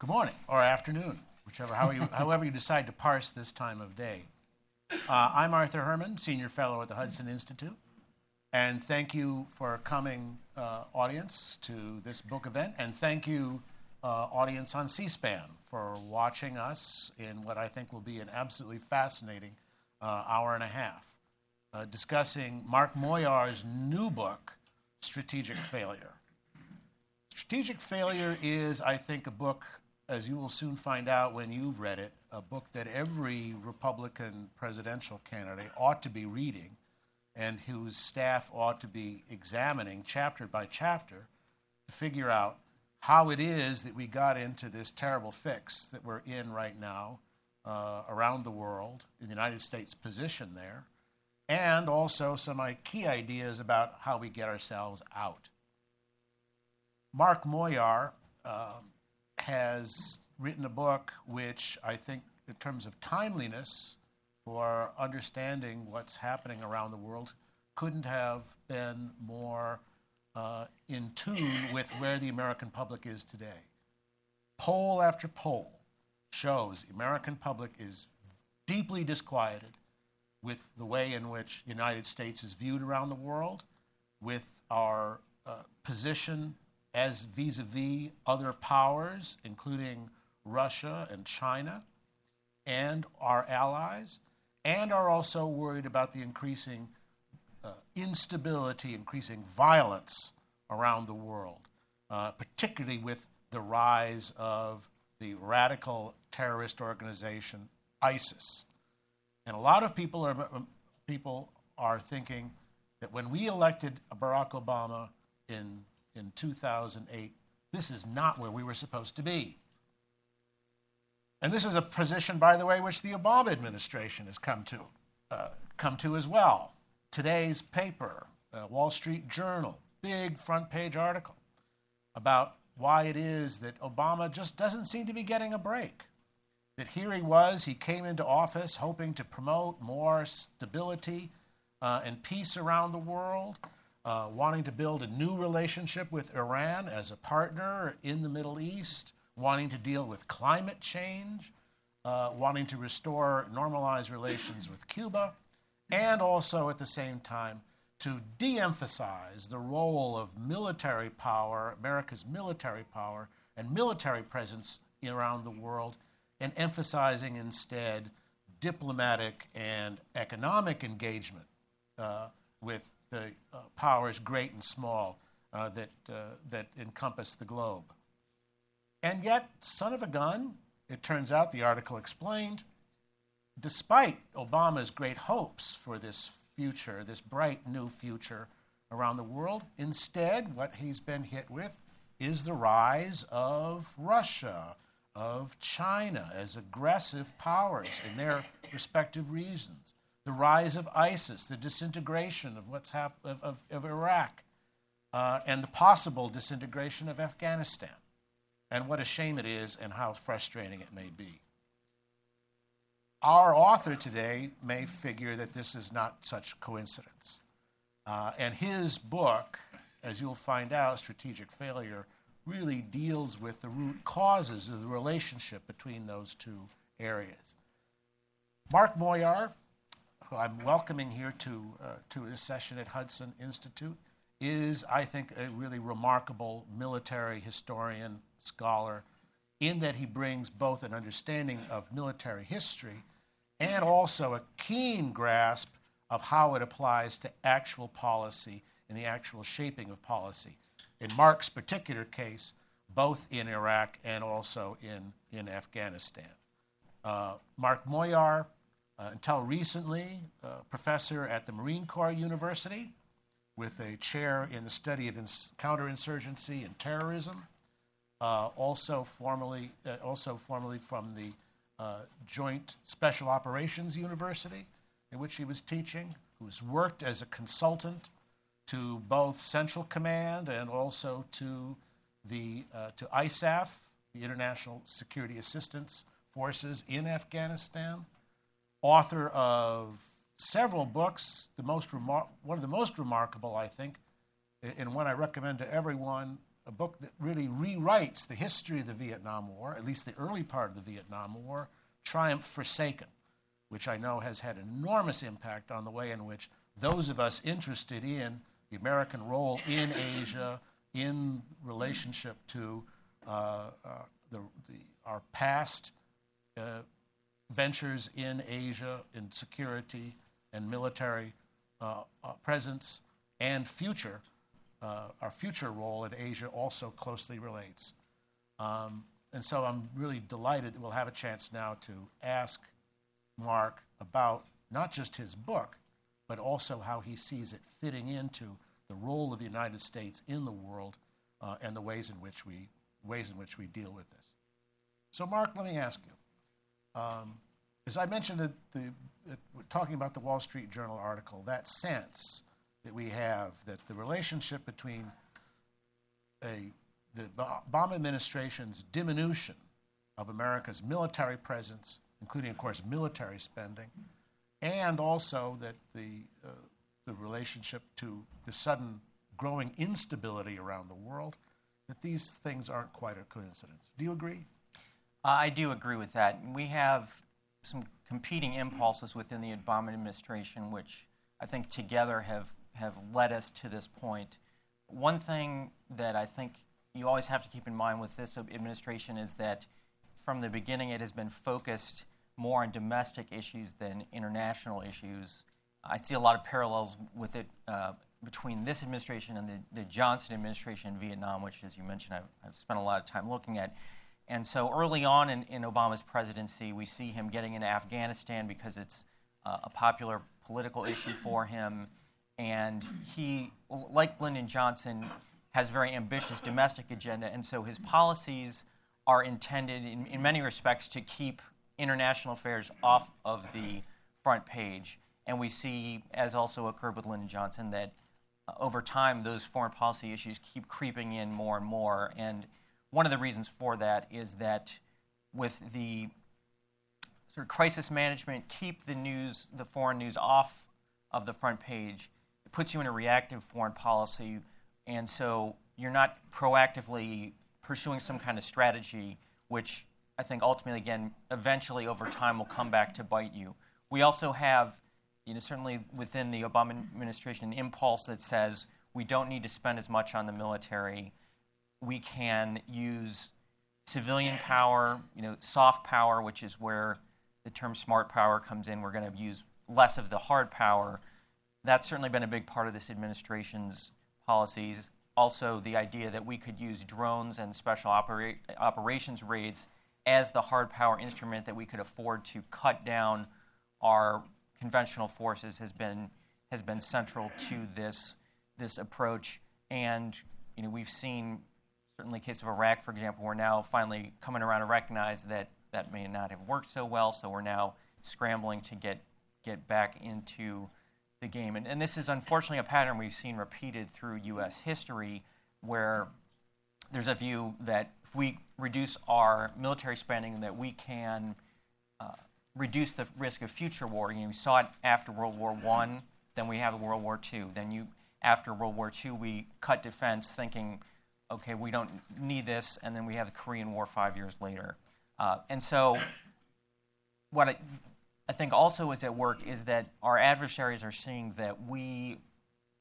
Good morning or afternoon, whichever, however you, however you decide to parse this time of day. Uh, I'm Arthur Herman, Senior Fellow at the Hudson Institute, and thank you for coming, uh, audience, to this book event, and thank you, uh, audience on C SPAN, for watching us in what I think will be an absolutely fascinating uh, hour and a half, uh, discussing Mark Moyar's new book, Strategic Failure. Strategic Failure is, I think, a book, as you will soon find out when you've read it, a book that every Republican presidential candidate ought to be reading and whose staff ought to be examining chapter by chapter to figure out how it is that we got into this terrible fix that we're in right now uh, around the world, in the United States' position there, and also some key ideas about how we get ourselves out. Mark Moyar um, has written a book which I think, in terms of timeliness for understanding what's happening around the world, couldn't have been more uh, in tune with where the American public is today. Poll after poll shows the American public is deeply disquieted with the way in which the United States is viewed around the world, with our uh, position as vis a vis other powers, including Russia and China, and our allies, and are also worried about the increasing uh, instability, increasing violence around the world, uh, particularly with the rise of the radical terrorist organization ISIS. And a lot of people are, um, people are thinking that when we elected Barack Obama in, in 2008, this is not where we were supposed to be. And this is a position, by the way, which the Obama administration has come to, uh, come to as well. Today's paper, uh, Wall Street Journal, big front page article about why it is that Obama just doesn't seem to be getting a break. That here he was, he came into office hoping to promote more stability uh, and peace around the world, uh, wanting to build a new relationship with Iran as a partner in the Middle East, wanting to deal with climate change, uh, wanting to restore normalized relations with Cuba, and also at the same time to de emphasize the role of military power, America's military power, and military presence around the world, and emphasizing instead diplomatic and economic engagement uh, with the uh, powers, great and small, uh, that, uh, that encompass the globe. And yet, son of a gun, it turns out the article explained, despite Obama's great hopes for this future, this bright new future around the world. Instead, what he's been hit with is the rise of Russia, of China as aggressive powers in their respective regions, the rise of ISIS, the disintegration of what's hap- of, of, of Iraq, uh, and the possible disintegration of Afghanistan. And what a shame it is, and how frustrating it may be. Our author today may figure that this is not such coincidence. Uh, and his book, as you'll find out, Strategic Failure, really deals with the root causes of the relationship between those two areas. Mark Moyar, who I'm welcoming here to, uh, to this session at Hudson Institute, is, I think, a really remarkable military historian, scholar, in that he brings both an understanding of military history and also a keen grasp of how it applies to actual policy and the actual shaping of policy. In Mark's particular case, both in Iraq and also in, in Afghanistan. Uh, Mark Moyar, uh, until recently, uh, professor at the Marine Corps University with a chair in the study of ins- counterinsurgency and terrorism. Uh, also formerly, uh, also formerly from the uh, Joint Special Operations University, in which he was teaching, who's worked as a consultant to both Central Command and also to the uh, to ISAF, the International Security Assistance Forces in Afghanistan. Author of several books, the most remar- one of the most remarkable, I think, and one I recommend to everyone a book that really rewrites the history of the Vietnam War, at least the early part of the Vietnam War, Triumph Forsaken, which I know has had enormous impact on the way in which those of us interested in the American role in Asia, in relationship to uh, uh, the, the, our past uh, ventures in Asia in security and military uh, uh, presence and future, uh, our future role in Asia also closely relates. Um, and so I'm really delighted that we'll have a chance now to ask Mark about not just his book, but also how he sees it fitting into the role of the United States in the world uh, and the ways in which we ways in which we deal with this. So, Mark, let me ask you. Um, as I mentioned at the talking about the Wall Street Journal article, that sense that we have that the relationship between a the Obama administration's diminution of America's military presence, including, of course, military spending, and also that the uh, the relationship to the sudden growing instability around the world, that these things aren't quite a coincidence. Do you agree? Uh, I do agree with that. We have some competing impulses within the Obama administration, which I think together have, have led us to this point. One thing that I think you always have to keep in mind with this administration is that from the beginning it has been focused more on domestic issues than international issues. I see a lot of parallels with it uh, between this administration and the, the, Johnson administration in Vietnam, which, as you mentioned, I've, I've, spent a lot of time looking at. And so early on in, in Obama's presidency, we see him getting into Afghanistan because it's uh, a popular political issue for him. And he, like Lyndon Johnson, has a very ambitious domestic agenda. And so his policies are intended, in, in many respects, to keep international affairs off of the front page. And we see, as also occurred with Lyndon Johnson, that uh, over time those foreign policy issues keep creeping in more and more. And one of the reasons for that is that with the sort of crisis management, keep the news, the foreign news off of the front page. It puts you in a reactive foreign policy, and so you're not proactively pursuing some kind of strategy, which I think ultimately, again, eventually over time will come back to bite you. We also have you know, certainly within the Obama administration, an impulse that says we don't need to spend as much on the military. We can use civilian power, you know, soft power, which is where the term smart power comes in. We're going to use less of the hard power. That's certainly been a big part of this administration's policies. Also, the idea that we could use drones and special opera- operations raids as the hard power instrument that we could afford to cut down our conventional forces has been has been central to this this approach. And you know, we've seen certainly the case of Iraq, for example, we're now finally coming around to recognize that that may not have worked so well. So we're now scrambling to get get back into the game. And, and this is unfortunately a pattern we've seen repeated through U.S. history, where there's a view that if we reduce our military spending, that we can uh, reduce the risk of future war. You know, we saw it after World War One, then we have World War Two. Then you, after World War Two, we cut defense, thinking, okay, we don't need this, and then we have the Korean War five years later. Uh, and so, what I, I think also is at work is that our adversaries are seeing that we,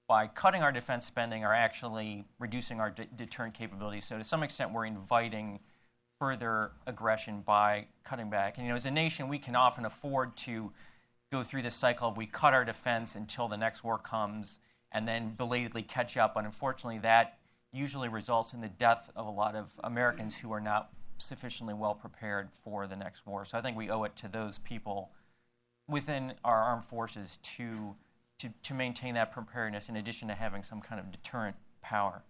by cutting our defense spending, are actually reducing our de- deterrent capabilities. So, to some extent, we're inviting further aggression by cutting back. And you know, as a nation, we can often afford to go through this cycle of we cut our defense until the next war comes and then belatedly catch up. But unfortunately, that usually results in the death of a lot of Americans who are not sufficiently well prepared for the next war. So I think we owe it to those people within our armed forces to, to, to maintain that preparedness in addition to having some kind of deterrent power.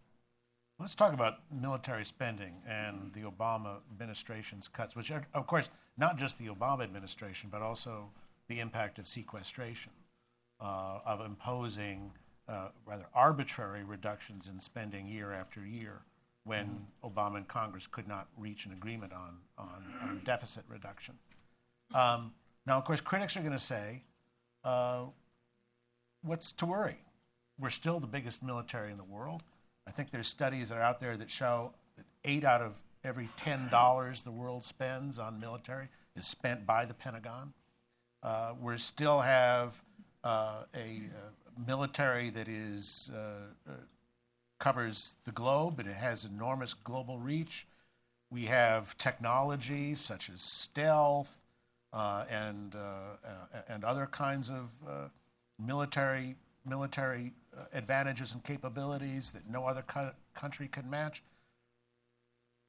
Let's talk about military spending and the Obama administration's cuts, which are, of course, not just the Obama administration, but also the impact of sequestration, uh, of imposing uh, rather arbitrary reductions in spending year after year when. Obama and Congress could not reach an agreement on, on, on deficit reduction. Um, now, of course, critics are going to say, uh, what's to worry? We're still the biggest military in the world I think there's studies that are out there that show that eight out of every $10 the world spends on military is spent by the Pentagon. Uh, we still have uh, a uh, military that is uh, uh, covers the globe and it has enormous global reach. We have technology such as stealth uh, and and other kinds of military military advantages and capabilities that no other co- country can match.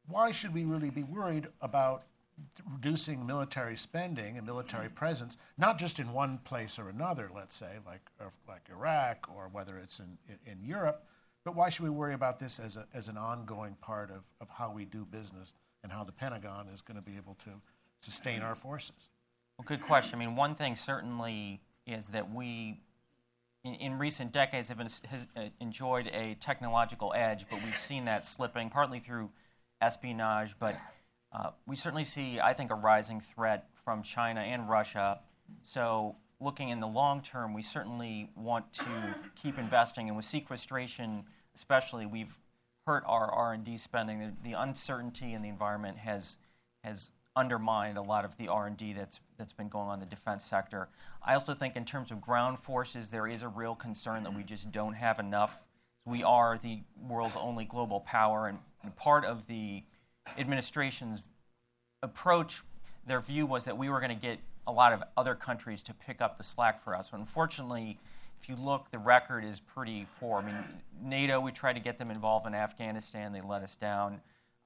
Why should we really be worried about reducing military spending and military presence, not just in one place or another, let's say, like, like Iraq or whether it's in, in Europe, but why should we worry about this as, a, as an ongoing part of, of how we do business and how the Pentagon is going to be able to sustain our forces? Well, good question. I mean, one thing certainly is that we, in, in recent decades, have been, has, uh, enjoyed a technological edge, but we've seen that slipping partly through espionage, but uh, we certainly see, I think, a rising threat from China and Russia. So, looking in the long term, we certainly want to keep investing, and with sequestration, especially, we've hurt our R&D spending. The, the uncertainty in the environment has has undermined a lot of the R&D that's that's been going on in the defense sector. I also think, in terms of ground forces, there is a real concern that we just don't have enough. We are the world's only global power, and, and part of the administration's approach, their view was that we were going to get a lot of other countries to pick up the slack for us. But unfortunately, if you look, the record is pretty poor. I mean, NATO, we tried to get them involved in Afghanistan, they let us down.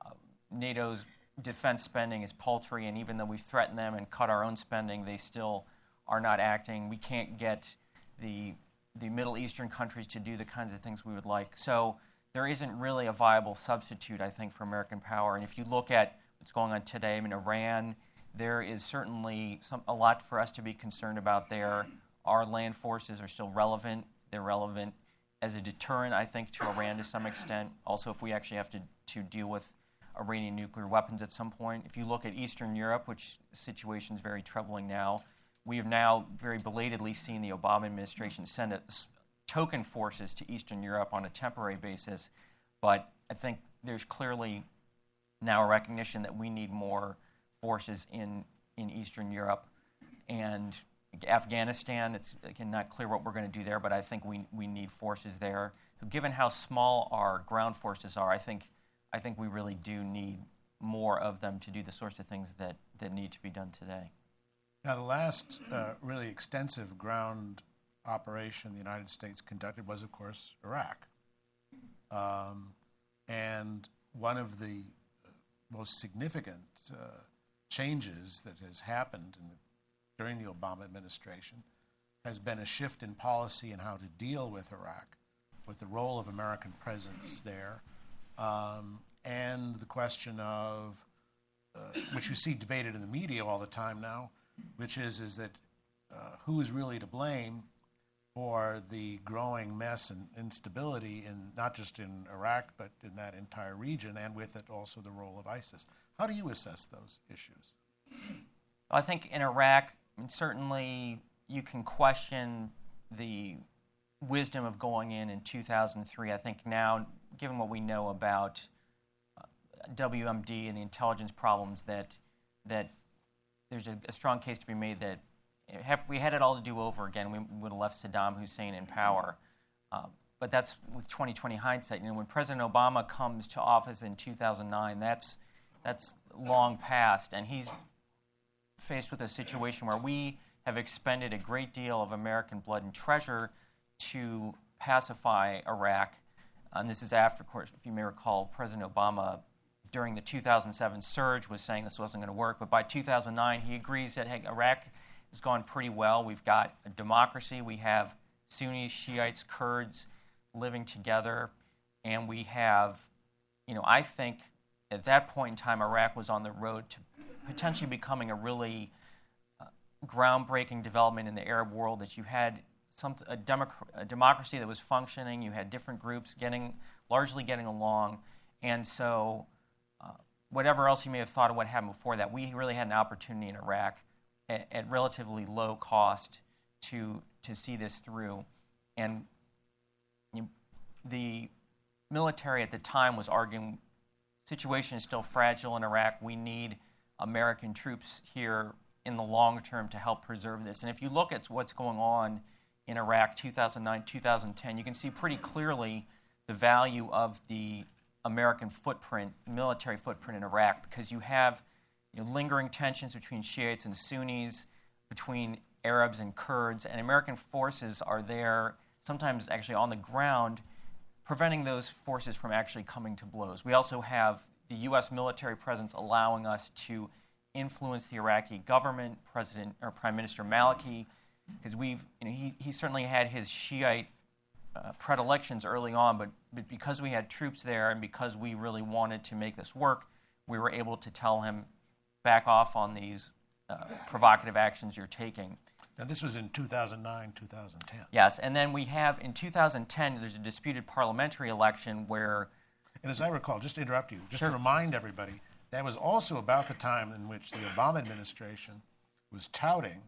Uh, NATO's defense spending is paltry, and even though we threaten them and cut our own spending, they still are not acting. We can't get the the Middle Eastern countries to do the kinds of things we would like. So there isn't really a viable substitute, I think, for American power. And if you look at what's going on today, I mean, Iran, there is certainly some, a lot for us to be concerned about there. Our land forces are still relevant. They're relevant as a deterrent, I think, to Iran to some extent. Also, if we actually have to, to deal with Iranian nuclear weapons at some point. If you look at Eastern Europe, which situation is very troubling now, we have now very belatedly seen the Obama administration send a, token forces to Eastern Europe on a temporary basis, but I think there's clearly now a recognition that we need more forces in, in Eastern Europe. And Afghanistan, it's again not clear what we're going to do there, but I think we, we need forces there. So given how small our ground forces are, I think, I think we really do need more of them to do the sorts of things that, that need to be done today. Now, the last uh, really extensive ground operation the United States conducted was, of course, Iraq. Um, and one of the most significant uh, changes that has happened the, during the Obama administration has been a shift in policy and how to deal with Iraq, with the role of American presence there, um, and the question of, uh, which you see debated in the media all the time now, which is, is that uh, who is really to blame for the growing mess and instability in not just in Iraq but in that entire region, and with it also the role of ISIS. How do you assess those issues? I think in Iraq, certainly you can question the wisdom of going in in 2003. I think now, given what we know about uh, WMD and the intelligence problems, that that there's a, a strong case to be made that if we had it all to do over again, we would have left Saddam Hussein in power. Um, but that's with 2020 hindsight. You know, when President Obama comes to office in 2009, that's that's long past, and he's faced with a situation where we have expended a great deal of American blood and treasure to pacify Iraq. And this is after, of course, if you may recall, President Obama during the 2007 surge was saying this wasn't going to work. But by 2009, he agrees that hey, Iraq has gone pretty well. We've got a democracy. We have Sunnis, Shiites, Kurds living together. And we have, you know, I think at that point in time, Iraq was on the road to potentially becoming a really uh, groundbreaking development in the Arab world that you had some, a, democ- a democracy that was functioning, you had different groups getting, largely getting along. And so, uh, whatever else you may have thought of what happened before that, we really had an opportunity in Iraq at, at relatively low cost to to see this through, and you the military at the time was arguing situation is still fragile in Iraq. We need American troops here in the long term to help preserve this. And if you look at what's going on in Iraq 2009, 2010, you can see pretty clearly the value of the American footprint, military footprint in Iraq, because you have you know, lingering tensions between Shiites and Sunnis, between Arabs and Kurds, and American forces are there, sometimes actually on the ground, preventing those forces from actually coming to blows. We also have the U.S. military presence allowing us to influence the Iraqi government, President or Prime Minister Maliki, because we've you know, he, he certainly had his Shiite uh, predilections early on, but, but because we had troops there and because we really wanted to make this work, we were able to tell him back off on these uh, provocative actions you're taking. Now, this was in 2009, 2010. Yes, and then we have in 2010, there's a disputed parliamentary election where. And as I recall, just to interrupt you, just sure. to remind everybody, that was also about the time in which the Obama administration was touting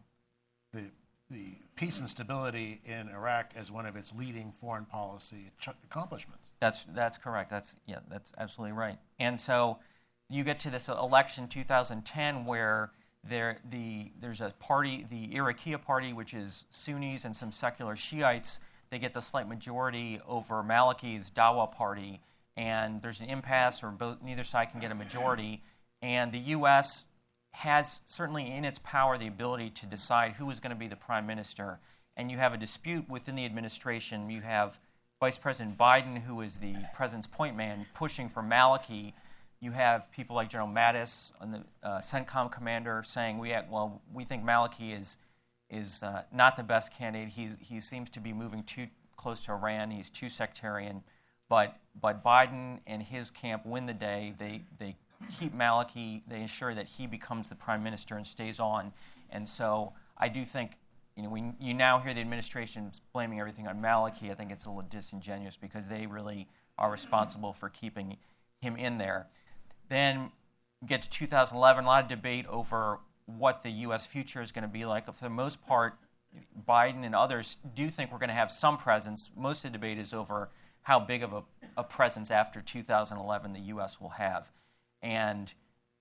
the, the peace and stability in Iraq as one of its leading foreign policy ch- accomplishments. That's, that's correct. That's, yeah, that's absolutely right. And so you get to this election 2010 where there, the, there's a party, the Iraqiya party, which is Sunnis and some secular Shiites. They get the slight majority over Maliki's Dawa party, and there's an impasse, where both, neither side can get a majority. And the U.S. has certainly in its power the ability to decide who is going to be the prime minister. And you have a dispute within the administration. You have Vice President Biden, who is the president's point man, pushing for Maliki you have people like General Mattis, and the uh, CENTCOM commander, saying, "We well, we think Maliki is is uh, not the best candidate. He's, he seems to be moving too close to Iran. He's too sectarian." But but Biden and his camp win the day. They they keep Maliki. They ensure that he becomes the prime minister and stays on. And so I do think you know, we, you now hear the administration blaming everything on Maliki. I think it's a little disingenuous because they really are responsible for keeping him in there. Then get to 2011, a lot of debate over what the U.S. future is going to be like. For the most part, Biden and others do think we're going to have some presence. Most of the debate is over how big of a, a presence after 2011 the U.S. will have. And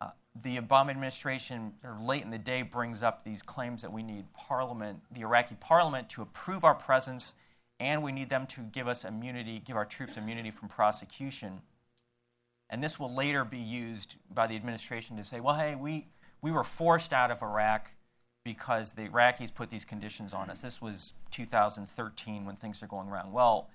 uh, the Obama administration, late in the day, brings up these claims that we need Parliament, the Iraqi Parliament, to approve our presence, and we need them to give us immunity, give our troops immunity from prosecution. And this will later be used by the administration to say, well, hey, we, we were forced out of Iraq because the Iraqis put these conditions on us. This was 2013 when things are going wrong. Well,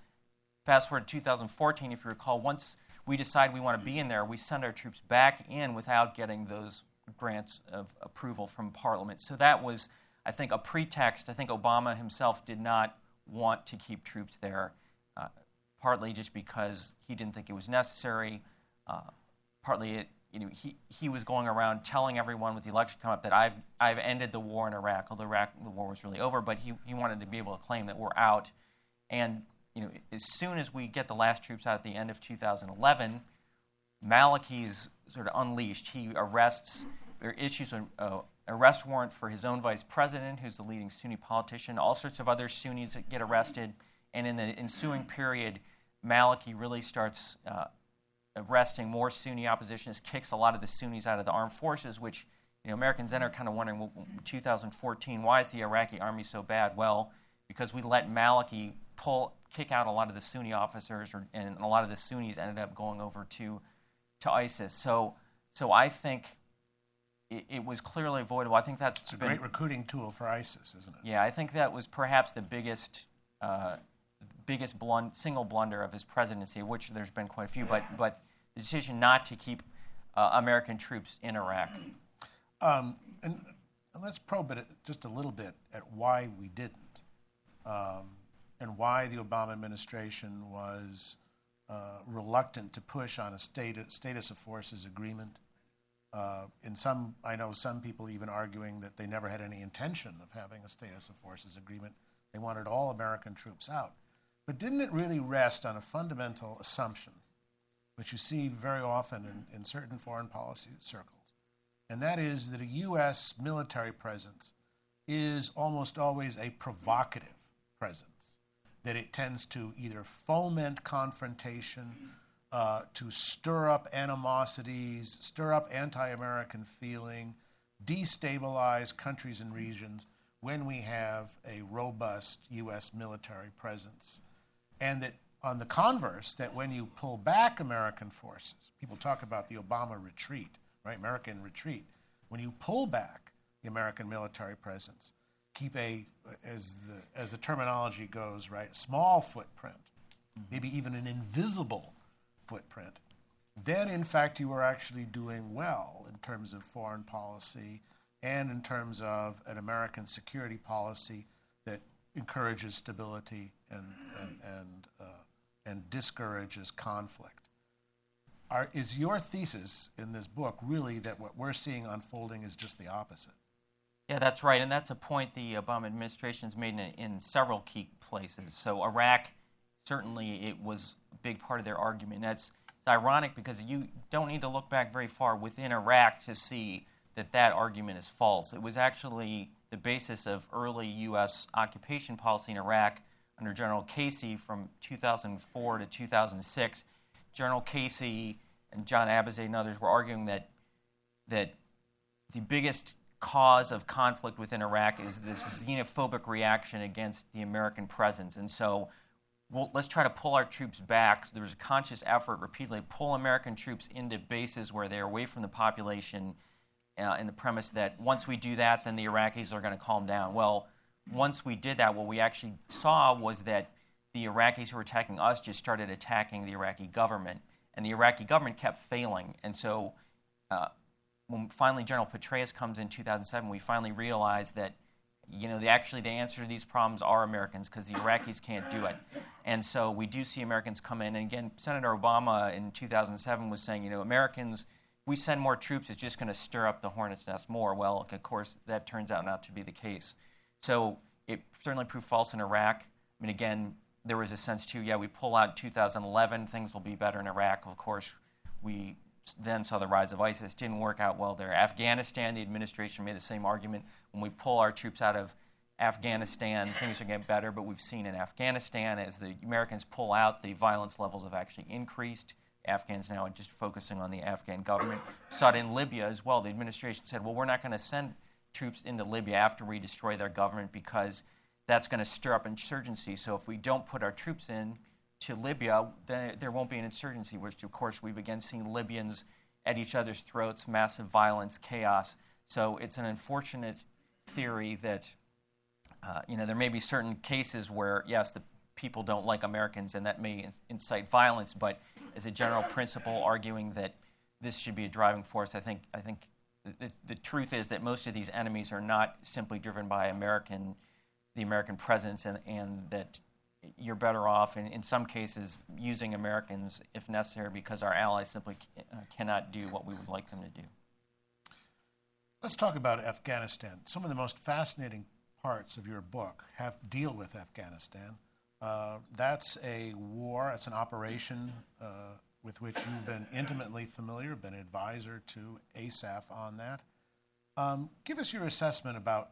fast forward to 2014, if you recall, once we decide we want to be in there, we send our troops back in without getting those grants of approval from Parliament. So that was, I think, a pretext. I think Obama himself did not want to keep troops there, uh, partly just because he didn't think it was necessary. Uh, partly, it, you know, he, he was going around telling everyone with the election come up that I've, I've ended the war in Iraq, although Iraq, the war was really over, but he, he wanted to be able to claim that we're out. And you know, as soon as we get the last troops out at the end of 2011, Maliki's sort of unleashed. He arrests or issues an arrest warrant for his own vice president, who's the leading Sunni politician. All sorts of other Sunnis get arrested. And in the ensuing period, Maliki really starts uh, arresting more Sunni oppositionists, kicks a lot of the Sunnis out of the armed forces, which you know, Americans then are kind of wondering, well, 2014, why is the Iraqi army so bad? Well, because we let Maliki pull, kick out a lot of the Sunni officers, or, and a lot of the Sunnis ended up going over to, to ISIS. So, so I think it, it was clearly avoidable. I think that's it's a been, great recruiting tool for ISIS, isn't it? Yeah, I think that was perhaps the biggest uh, biggest single blunder of his presidency, which there's been quite a few, but, but the decision not to keep uh, American troops in Iraq. Um, and, and, let's probe it just a little bit at why we didn't, um, and why the Obama administration was uh, reluctant to push on a status, status of forces agreement. Uh, in some, I know some people even arguing that they never had any intention of having a status of forces agreement. They wanted all American troops out. But didn't it really rest on a fundamental assumption, which you see very often in, in certain foreign policy circles? And that is that a U.S. military presence is almost always a provocative presence, that it tends to either foment confrontation uh, to stir up animosities, stir up anti American feeling, destabilize countries and regions when we have a robust U.S. military presence. And that, on the converse, that when you pull back American forces, people talk about the Obama retreat, right? American retreat. When you pull back the American military presence, keep a, as the, as the terminology goes, right, small footprint, mm-hmm. maybe even an invisible footprint, then in fact you are actually doing well in terms of foreign policy and in terms of an American security policy encourages stability and, and, and, uh, and discourages conflict. Are, is your thesis in this book really that what we're seeing unfolding is just the opposite? Yeah, that's right, and that's a point the Obama administration has made in, in several key places. So Iraq, certainly, it was a big part of their argument. That's it's ironic because you don't need to look back very far within Iraq to see that that argument is false. It was actually the basis of early U.S. occupation policy in Iraq under General Casey from 2004 to 2006. General Casey and John Abizaid and others were arguing that that the biggest cause of conflict within Iraq is this xenophobic reaction against the American presence, and so well, let's try to pull our troops back. So there was a conscious effort repeatedly pull American troops into bases where they're away from the population uh, in the premise that once we do that, then the Iraqis are going to calm down. Well, once we did that, what we actually saw was that the Iraqis who were attacking us just started attacking the Iraqi government, and the Iraqi government kept failing. And so, uh, when finally General Petraeus comes in 2007, we finally realized that you know, the, actually the answer to these problems are Americans because the Iraqis can't do it. And so we do see Americans come in. And again, Senator Obama in 2007 was saying, you know, Americans we send more troops, it's just going to stir up the hornet's nest more. Well, of course, that turns out not to be the case. So it certainly proved false in Iraq. I mean, again, there was a sense too, yeah, we pull out in 2011, things will be better in Iraq. Of course, we then saw the rise of ISIS. Didn't work out well there. Afghanistan, the administration made the same argument. When we pull our troops out of Afghanistan, things are getting better, but we've seen in Afghanistan, as the Americans pull out, the violence levels have actually increased. Afghans now are just focusing on the Afghan government. Saw it in Libya as well. The administration said, well, we're not going to send troops into Libya after we destroy their government because that's going to stir up insurgency. So if we don't put our troops in to Libya, then there won't be an insurgency, which of course we've again seen Libyans at each other's throats, massive violence, chaos. So it's an unfortunate theory that uh, you know there may be certain cases where yes, the people don't like Americans and that may incite violence, but as a general principle, arguing that this should be a driving force. I think I think the, the, truth is that most of these enemies are not simply driven by American, the American presence, and, and that you're better off in, in some cases using Americans if necessary because our allies simply uh, cannot do what we would like them to do. Let's talk about Afghanistan. Some of the most fascinating parts of your book have deal with Afghanistan. Uh, that's a war, it's an operation uh, with which you've been intimately familiar, been advisor to ISAF on that. Um, give us your assessment about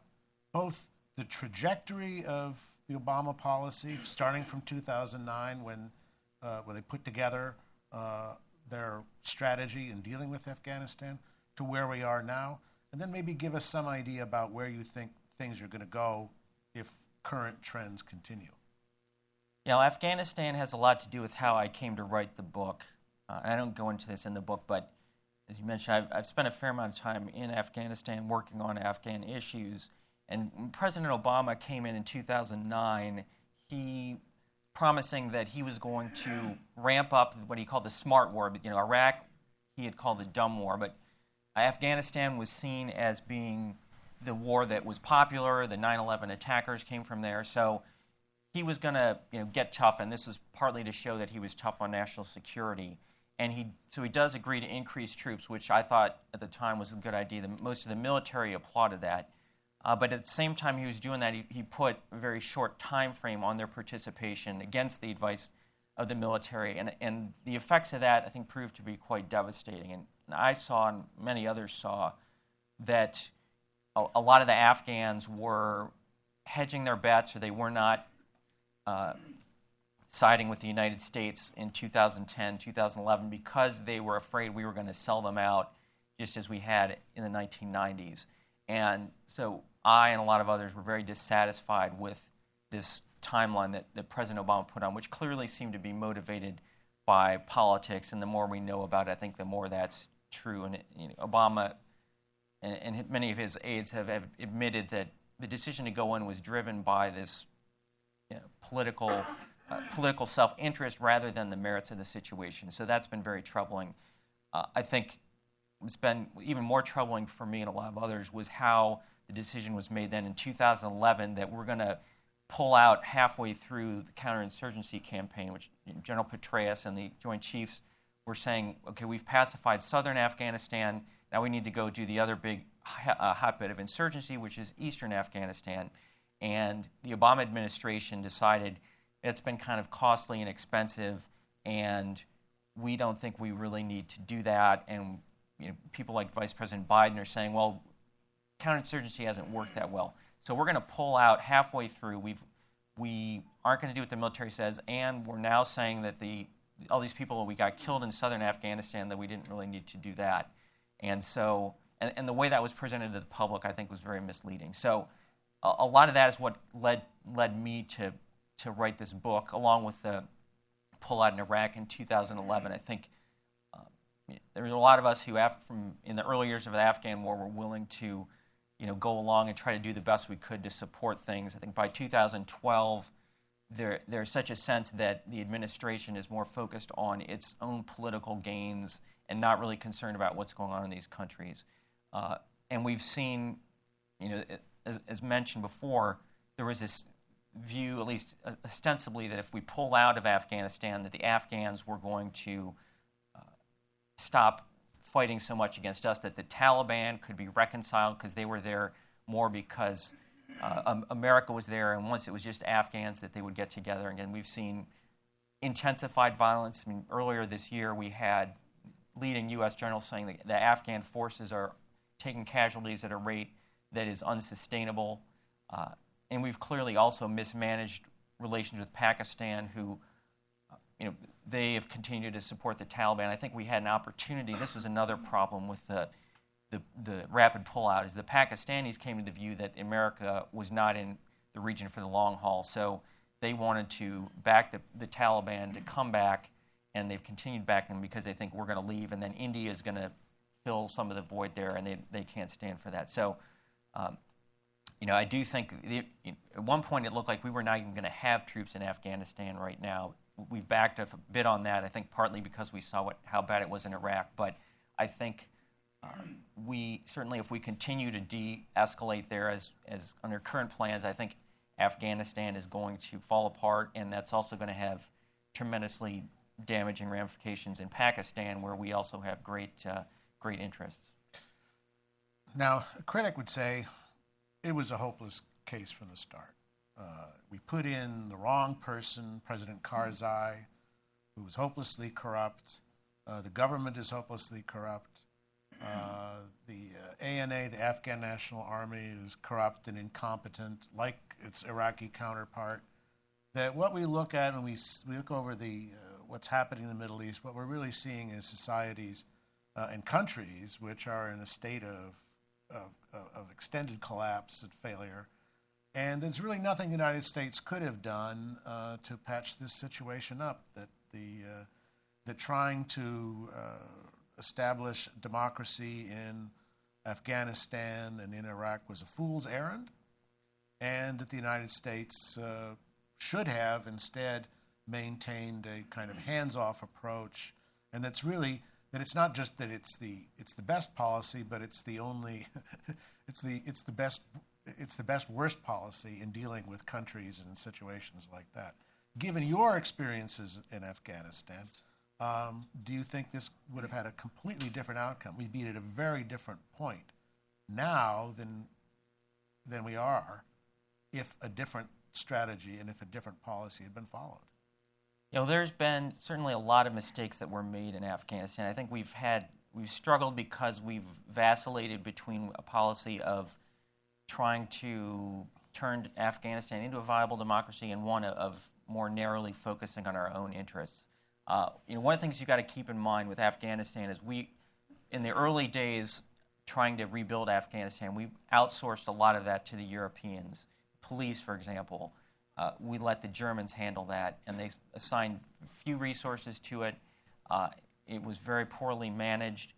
both the trajectory of the Obama policy, starting from 2009 when, uh, when they put together uh, their strategy in dealing with Afghanistan, to where we are now, and then maybe give us some idea about where you think things are going to go if current trends continue. You know, Afghanistan has a lot to do with how I came to write the book. Uh, I don't go into this in the book, but as you mentioned, I've, I've, spent a fair amount of time in Afghanistan working on Afghan issues. And President Obama came in in 2009, he promising that he was going to ramp up what he called the smart war. But, you know, Iraq, he had called the dumb war. But Afghanistan was seen as being the war that was popular. The 9 11 attackers came from there. So he was going to you know, get tough, and this was partly to show that he was tough on national security. And he, so he does agree to increase troops, which I thought at the time was a good idea. The, most of the military applauded that. Uh, but at the same time he was doing that, he, he put a very short time frame on their participation against the advice of the military. And, and the effects of that, I think, proved to be quite devastating. And, and I saw, and many others saw, that a, a lot of the Afghans were hedging their bets or they were not uh, siding with the United States in 2010, 2011, because they were afraid we were going to sell them out just as we had in the 1990s. And so I and a lot of others were very dissatisfied with this timeline that, that President Obama put on, which clearly seemed to be motivated by politics. And the more we know about it, I think the more that's true. And you know, Obama and, and, many of his aides have, have, admitted that the decision to go in was driven by this you know, political, uh, political self interest rather than the merits of the situation. So that's been very troubling. Uh, I think what's been even more troubling for me and a lot of others was how the decision was made then in 2011 that we're going to pull out halfway through the counterinsurgency campaign, which General Petraeus and the Joint Chiefs were saying, okay, we've pacified southern Afghanistan. Now we need to go do the other big uh, hotbed of insurgency, which is eastern Afghanistan. And the Obama administration decided it's been kind of costly and expensive, and we don't think we really need to do that. And you know, people like Vice President Biden are saying, well, counterinsurgency hasn't worked that well. So we're going to pull out halfway through. We've, we aren't going to do what the military says, and we're now saying that the, all these people we got killed in southern Afghanistan, that we didn't really need to do that. And so, and, and the way that was presented to the public, I think, was very misleading. So a, a lot of that is what led, led me to, to write this book, along with the pullout in Iraq in 2011. I think there was a lot of us who, from in the early years of the Afghan war, were willing to, you know, go along and try to do the best we could to support things. I think by 2012, there there's such a sense that the administration is more focused on its own political gains and not really concerned about what's going on in these countries. Uh, and we've seen, you know, as, as mentioned before, there was this view, at least ostensibly, that if we pull out of Afghanistan, that the Afghans were going to stop fighting so much against us, that the Taliban could be reconciled because they were there more because uh, America was there, and once it was just Afghans, that they would get together. Again, we've seen intensified violence. I mean, earlier this year, we had leading U.S. generals saying that the Afghan forces are taking casualties at a rate that is unsustainable. Uh, and we've clearly also mismanaged relations with Pakistan, who, you know, they have continued to support the Taliban. I think we had an opportunity. This was another problem with the, the, the, rapid pullout is the Pakistanis came to the view that America was not in the region for the long haul. So they wanted to back the, the Taliban to come back, and they've continued backing because they think we're going to leave, and then India is going to fill some of the void there, and they, they can't stand for that. So, um, you know, I do think the, at one point it looked like we were not even going to have troops in Afghanistan right now we've backed a bit on that. I think partly because we saw what, how bad it was in Iraq, but I think uh, we certainly, if we continue to de-escalate there as, as under current plans, I think Afghanistan is going to fall apart, and that's also going to have tremendously damaging ramifications in Pakistan, where we also have great uh, great interests. Now, a critic would say it was a hopeless case from the start. Uh, we put in the wrong person, President Karzai, who was hopelessly corrupt. Uh, the government is hopelessly corrupt. Uh, the ANA, uh, the Afghan National Army, is corrupt and incompetent, like its Iraqi counterpart. That what we look at when we, we look over the uh, what's happening in the Middle East, what we're really seeing is societies and countries which are in a state of, of, of extended collapse and failure and there's really nothing the United States could have done uh, to patch this situation up. That the uh, that trying to uh, establish democracy in Afghanistan and in Iraq was a fool's errand, and that the United States uh, should have instead maintained a kind of hands-off approach, and that's really that it's not just that it's the it's the best policy, but it's the only it's the it's the best it's the best worst policy in dealing with countries and in situations like that. Given your experiences in Afghanistan, um, do you think this would have had a completely different outcome? We'd be at a very different point now than than we are if a different strategy and if a different policy had been followed. You know, there's been certainly a lot of mistakes that were made in Afghanistan. I think we've had we've struggled because we've vacillated between a policy of trying to turn Afghanistan into a viable democracy and one of more narrowly focusing on our own interests. Uh, you know, one of the things you've got to keep in mind with Afghanistan is we, in the early days, trying to rebuild Afghanistan, we outsourced a lot of that to the Europeans. Police, for example, uh, we let the Germans handle that, and they assigned few resources to it. Uh, it was very poorly managed,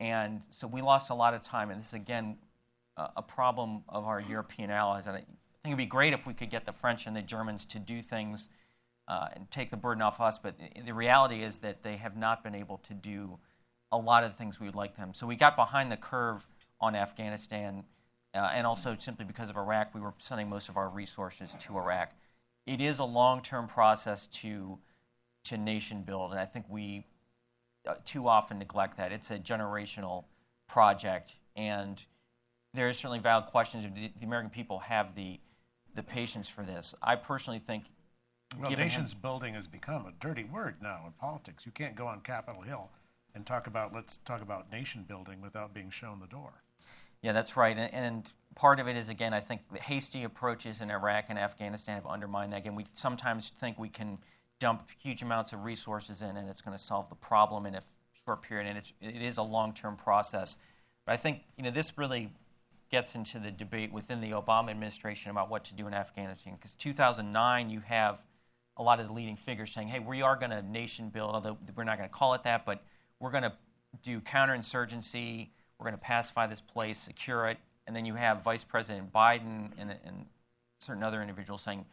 and so we lost a lot of time. And this is again uh, a problem of our European allies. And I think it'd be great if we could get the French and the Germans to do things uh, and take the burden off us. But the reality is that they have not been able to do a lot of the things we would like them. So we got behind the curve on Afghanistan, uh, and also simply because of Iraq, we were sending most of our resources to Iraq. It is a long-term process to to nation build, and I think we uh, too often neglect that. It's a generational project, and there is certainly valid questions if the, the American people have the the patience for this. I personally think. Well, nations him, building has become a dirty word now in politics. You can't go on Capitol Hill and talk about let's talk about nation building without being shown the door. Yeah, that's right. And, and, part of it is again, I think the hasty approaches in Iraq and Afghanistan have undermined that. Again, we sometimes think we can dump huge amounts of resources in and it's going to solve the problem in a short period, and it's, it is a long-term process. But I think you know this really gets into the debate within the Obama administration about what to do in Afghanistan. Because 2009, you have a lot of the leading figures saying, "Hey, we are going to nation build, although we're not going to call it that, but." we're going to do counterinsurgency, we're going to pacify this place, secure it. And then you have Vice President Biden and, and certain other individuals saying,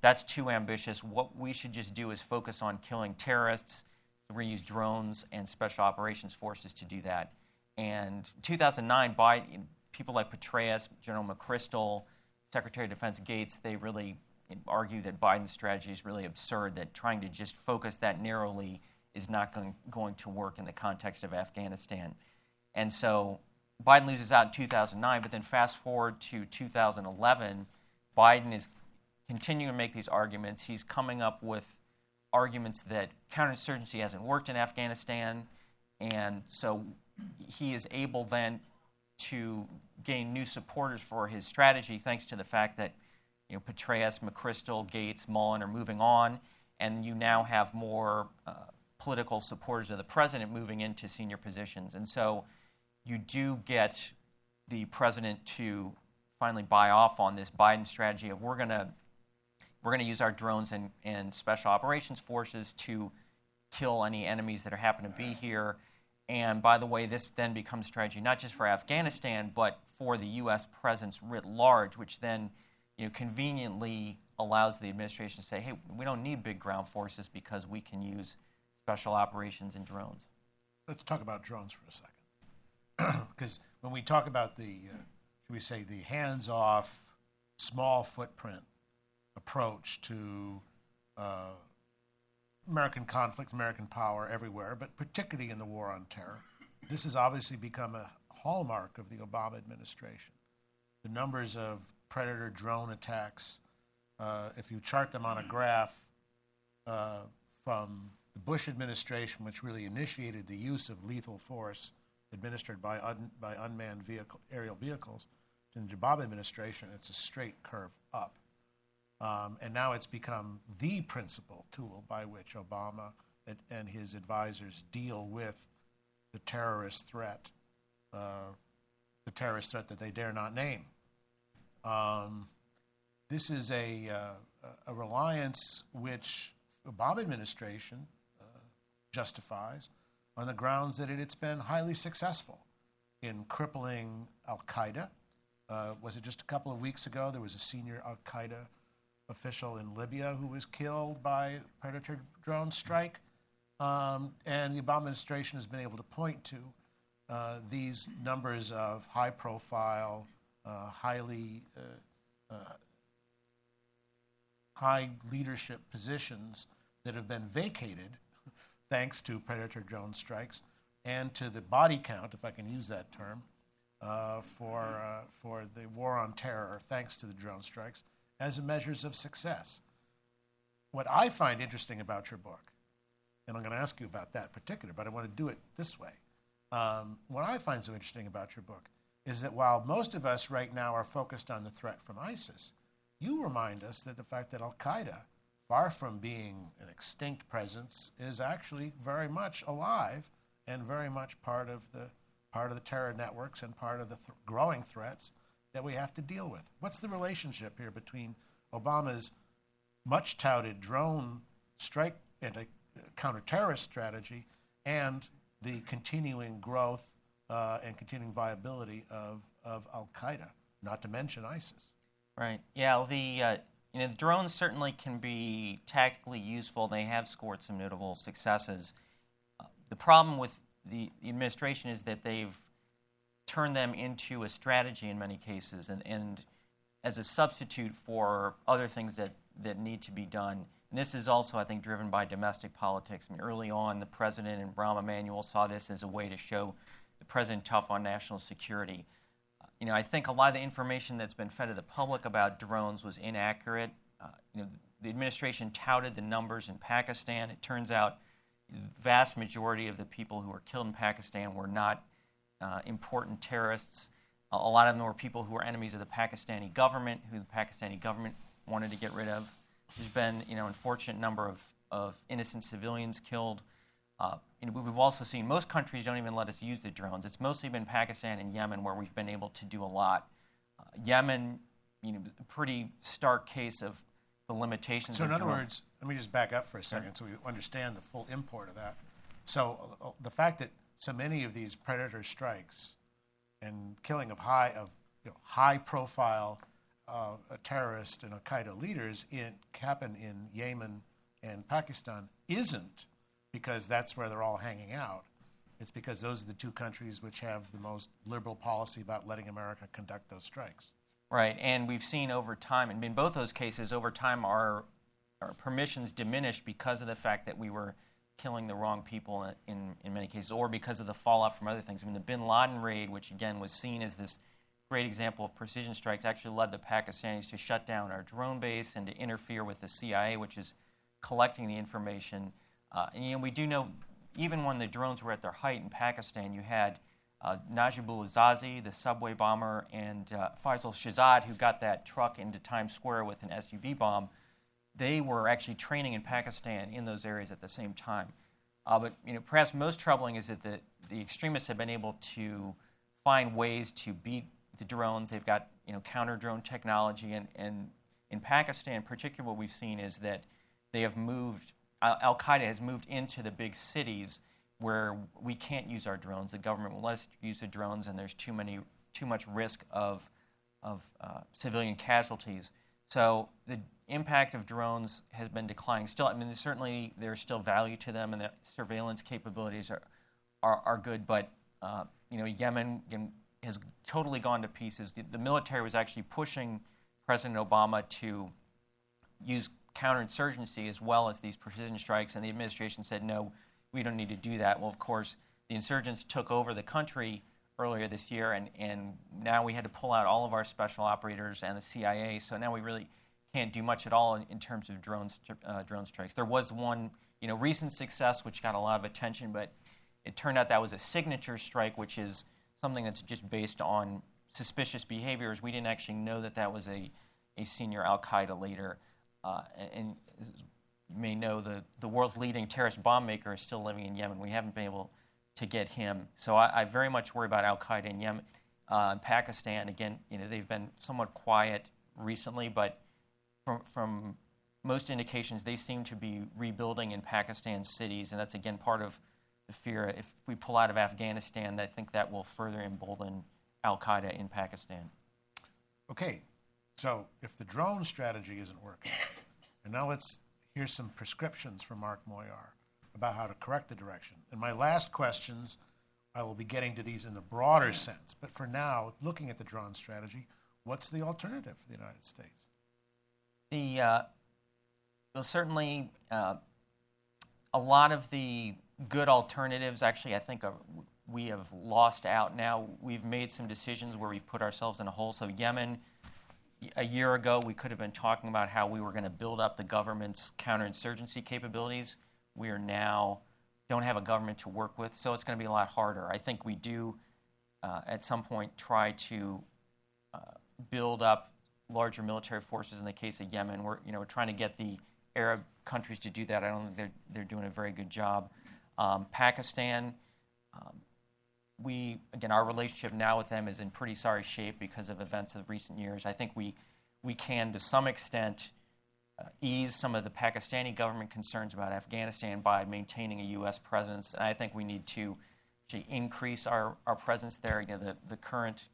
that's too ambitious. What we should just do is focus on killing terrorists. We're going to use drones and special operations forces to do that. And 2009, Biden, people like Petraeus, General McChrystal, Secretary of Defense Gates, they really argue that Biden's strategy is really absurd, that trying to just focus that narrowly is not going, going to work in the context of Afghanistan. And so Biden loses out in 2009, but then fast forward to 2011, Biden is continuing to make these arguments. He's coming up with arguments that counterinsurgency hasn't worked in Afghanistan, and so he is able then to gain new supporters for his strategy thanks to the fact that you know Petraeus, McChrystal, Gates, Mullen are moving on, and you now have more uh, political supporters of the president moving into senior positions. And so you do get the president to finally buy off on this Biden strategy of we're going to we're going to use our drones and, and special operations forces to kill any enemies that happen to be here. And by the way, this then becomes strategy not just for Afghanistan, but for the U.S. presence writ large, which then you know, conveniently allows the administration to say, hey, we don't need big ground forces because we can use special operations and drones. Let's talk about drones for a second. Because when we talk about the, uh, should we say, the hands off, small footprint approach to uh, American conflict, American power everywhere, but particularly in the war on terror, this has obviously become a hallmark of the Obama administration. The numbers of predator drone attacks, uh, if you chart them on a graph uh, from the Bush administration, which really initiated the use of lethal force administered by, un, by unmanned vehicle, aerial vehicles, in the Obama administration, it's a straight curve up. Um, and now it's become the principal tool by which Obama and, and his advisors deal with the terrorist threat, uh, the terrorist threat that they dare not name. Um, this is a, uh, a reliance which the Obama administration justifies on the grounds that it, has been highly successful in crippling Al Qaeda. Uh, was it just a couple of weeks ago? There was a senior Al Qaeda official in Libya who was killed by predator drone strike. Um, and the Obama administration has been able to point to uh, these numbers of high profile, uh, highly uh, uh, high leadership positions that have been vacated thanks to predator drone strikes and to the body count, if I can use that term, uh, for, uh, for the war on terror, thanks to the drone strikes, as measures of success. What I find interesting about your book, and I'm going to ask you about that in particular, but I want to do it this way. Um, what I find so interesting about your book is that while most of us right now are focused on the threat from ISIS, you remind us that the fact that Al Qaeda far from being an extinct presence, is actually very much alive and very much part of the part of the terror networks and part of the th- growing threats that we have to deal with. What's the relationship here between Obama's much touted drone strike and a counterterrorist strategy and the continuing growth uh, and continuing viability of, of Al Qaeda, not to mention ISIS? Right. Yeah. The uh, you know the drones certainly can be tactically useful. They have scored some notable successes. Uh, the problem with the, the administration is that they've turned them into a strategy in many cases, and, and as a substitute for other things that, that need to be done. And this is also, I think, driven by domestic politics. I mean, early on, the president and Rahm Emanuel saw this as a way to show the president tough on national security you know, I think a lot of the information that's been fed to the public about drones was inaccurate. Uh, you know, the administration touted the numbers in Pakistan. It turns out the vast majority of the people who were killed in Pakistan were not uh, important terrorists. A lot of them were people who were enemies of the Pakistani government, who the Pakistani government wanted to get rid of. There's been, you know, unfortunate number of, of innocent civilians killed. Uh, we've also seen most countries don't even let us use the drones. It's mostly been Pakistan and Yemen where we've been able to do a lot. Uh, Yemen, you know, a pretty stark case of the limitations. So, in other drone. words, let me just back up for a second so we understand the full import of that. So, uh, the fact that so many of these predator strikes and killing of high of you know, high profile uh, terrorist and Al Qaeda leaders in, happen in Yemen and Pakistan isn't because that's where they're all hanging out. It's because those are the two countries which have the most liberal policy about letting America conduct those strikes. Right, and we've seen over time, and in both those cases, over time, our, our permissions diminished because of the fact that we were killing the wrong people in, in, many cases, or because of the fallout from other things. I mean, the bin Laden raid, which again was seen as this great example of precision strikes, actually led the Pakistanis to shut down our drone base and to interfere with the CIA, which is collecting the information uh, and we do know, even when the drones were at their height in Pakistan, you had uh, Najibullah Zazi, the subway bomber, and uh, Faisal Shahzad, who got that truck into Times Square with an SUV bomb. They were actually training in Pakistan in those areas at the same time. Uh, but you know, perhaps most troubling is that the, the extremists have been able to find ways to beat the drones. They've got you know counter drone technology, and, and in Pakistan, particularly, what we've seen is that they have moved Al Qaeda has moved into the big cities where we can't use our drones. The government will let us use the drones, and there's too many, too much risk of, of uh, civilian casualties. So the impact of drones has been declining. Still, I mean, certainly there's still value to them, and the surveillance capabilities are are, are good. But uh, you know, Yemen has totally gone to pieces. The, the military was actually pushing President Obama to use counterinsurgency as well as these precision strikes, and the administration said, no, we don't need to do that. Well, of course, the insurgents took over the country earlier this year, and, and now we had to pull out all of our special operators and the CIA, so now we really can't do much at all in, in terms of drone, uh, drone strikes. There was one you know, recent success which got a lot of attention, but it turned out that was a signature strike, which is something that's just based on suspicious behaviors. We didn't actually know that that was a, a senior Al Qaeda leader. Uh, and you may know the, the world's leading terrorist bomb maker is still living in Yemen. We haven't been able to get him. So I, I very much worry about Al Qaeda in Yemen. Uh, Pakistan, again, you know, they've been somewhat quiet recently, but from, from most indications, they seem to be rebuilding in Pakistan cities, and that's again part of the fear. If we pull out of Afghanistan, I think that will further embolden Al Qaeda in Pakistan. Okay, so if the drone strategy isn't working, and now let's hear some prescriptions from Mark Moyar about how to correct the direction. In my last questions, I will be getting to these in the broader sense. But for now, looking at the drone strategy, what's the alternative for the United States? The uh, well, certainly uh, a lot of the good alternatives. Actually, I think are, we have lost out now. We've made some decisions where we've put ourselves in a hole. So Yemen a year ago, we could have been talking about how we were going to build up the government's counterinsurgency capabilities. We are now don't have a government to work with, so it's going to be a lot harder. I think we do, uh, at some point, try to uh, build up larger military forces. In the case of Yemen, we're you know we're trying to get the Arab countries to do that. I don't think they're, they're doing a very good job. Um, Pakistan, um, we, again, our relationship now with them is in pretty sorry shape because of events of recent years. I think we, we can, to some extent, uh, ease some of the Pakistani government concerns about Afghanistan by maintaining a U.S. presence. And I think we need to to increase our, our presence there. You know, the, the current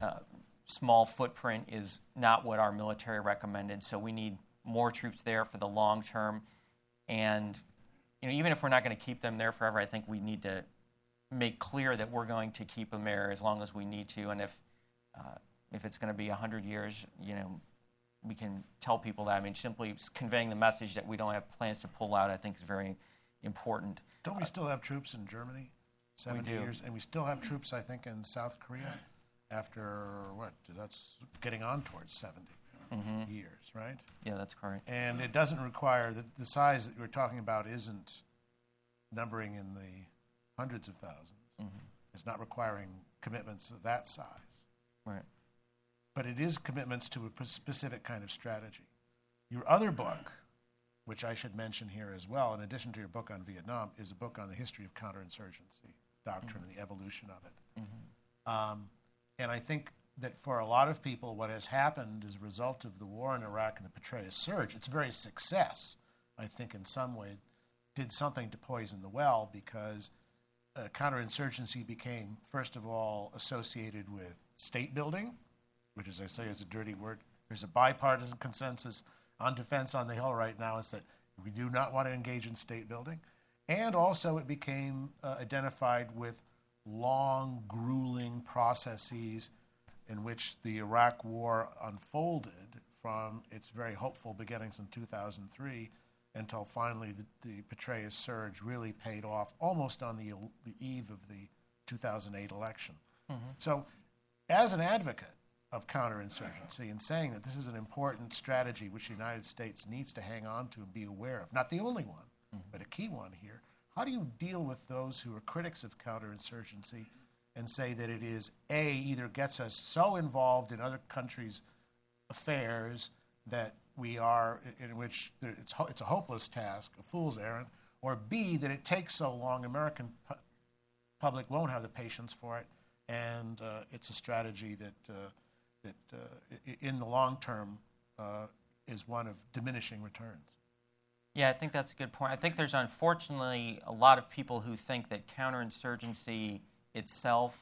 uh, small footprint is not what our military recommended, so we need more troops there for the long term. And you know, even if we're not going to keep them there forever, I think we need to make clear that we're going to keep a mayor as long as we need to. And if uh, if it's going to be 100 years, you know, we can tell people that. I mean, simply conveying the message that we don't have plans to pull out, I think, is very important. Don't we still have troops in Germany? 70 years, and we still have troops, I think, in South Korea after what? That's getting on towards 70 mm-hmm. years, right? Yeah, that's correct. And it doesn't require the, the size that we're talking about isn't numbering in the hundreds of 1000s mm-hmm. It's not requiring commitments of that size. Right. But it is commitments to a specific kind of strategy. Your other book, which I should mention here as well, in addition to your book on Vietnam, is a book on the history of counterinsurgency doctrine mm-hmm. and the evolution of it. Mm-hmm. Um, and I think that for a lot of people, what has happened as a result of the war in Iraq and the Petraeus surge, its very success, I think, in some way, did something to poison the well because uh, counterinsurgency became, first of all, associated with state building, which, as I say, is a dirty word. There's a bipartisan consensus on defense on the Hill right now is that we do not want to engage in state building. And also, it became uh, identified with long, grueling processes in which the Iraq War unfolded from its very hopeful beginnings in 2003 until finally the, the Petraeus surge really paid off almost on the, the eve of the 2008 election. Mm-hmm. So, as an advocate of counterinsurgency and saying that this is an important strategy which the United States needs to hang on to and be aware of, not the only one, mm-hmm. but a key one here, how do you deal with those who are critics of counterinsurgency and say that it is A, either gets us so involved in other countries' affairs that we are, in which it's, it's a hopeless task, a fool's errand, or B, that it takes so long, American pu- public won't have the patience for it, and uh, it's a strategy that, uh, that uh, in the long term uh, is one of diminishing returns. Yeah, I think that's a good point. I think there's unfortunately a lot of people who think that counterinsurgency itself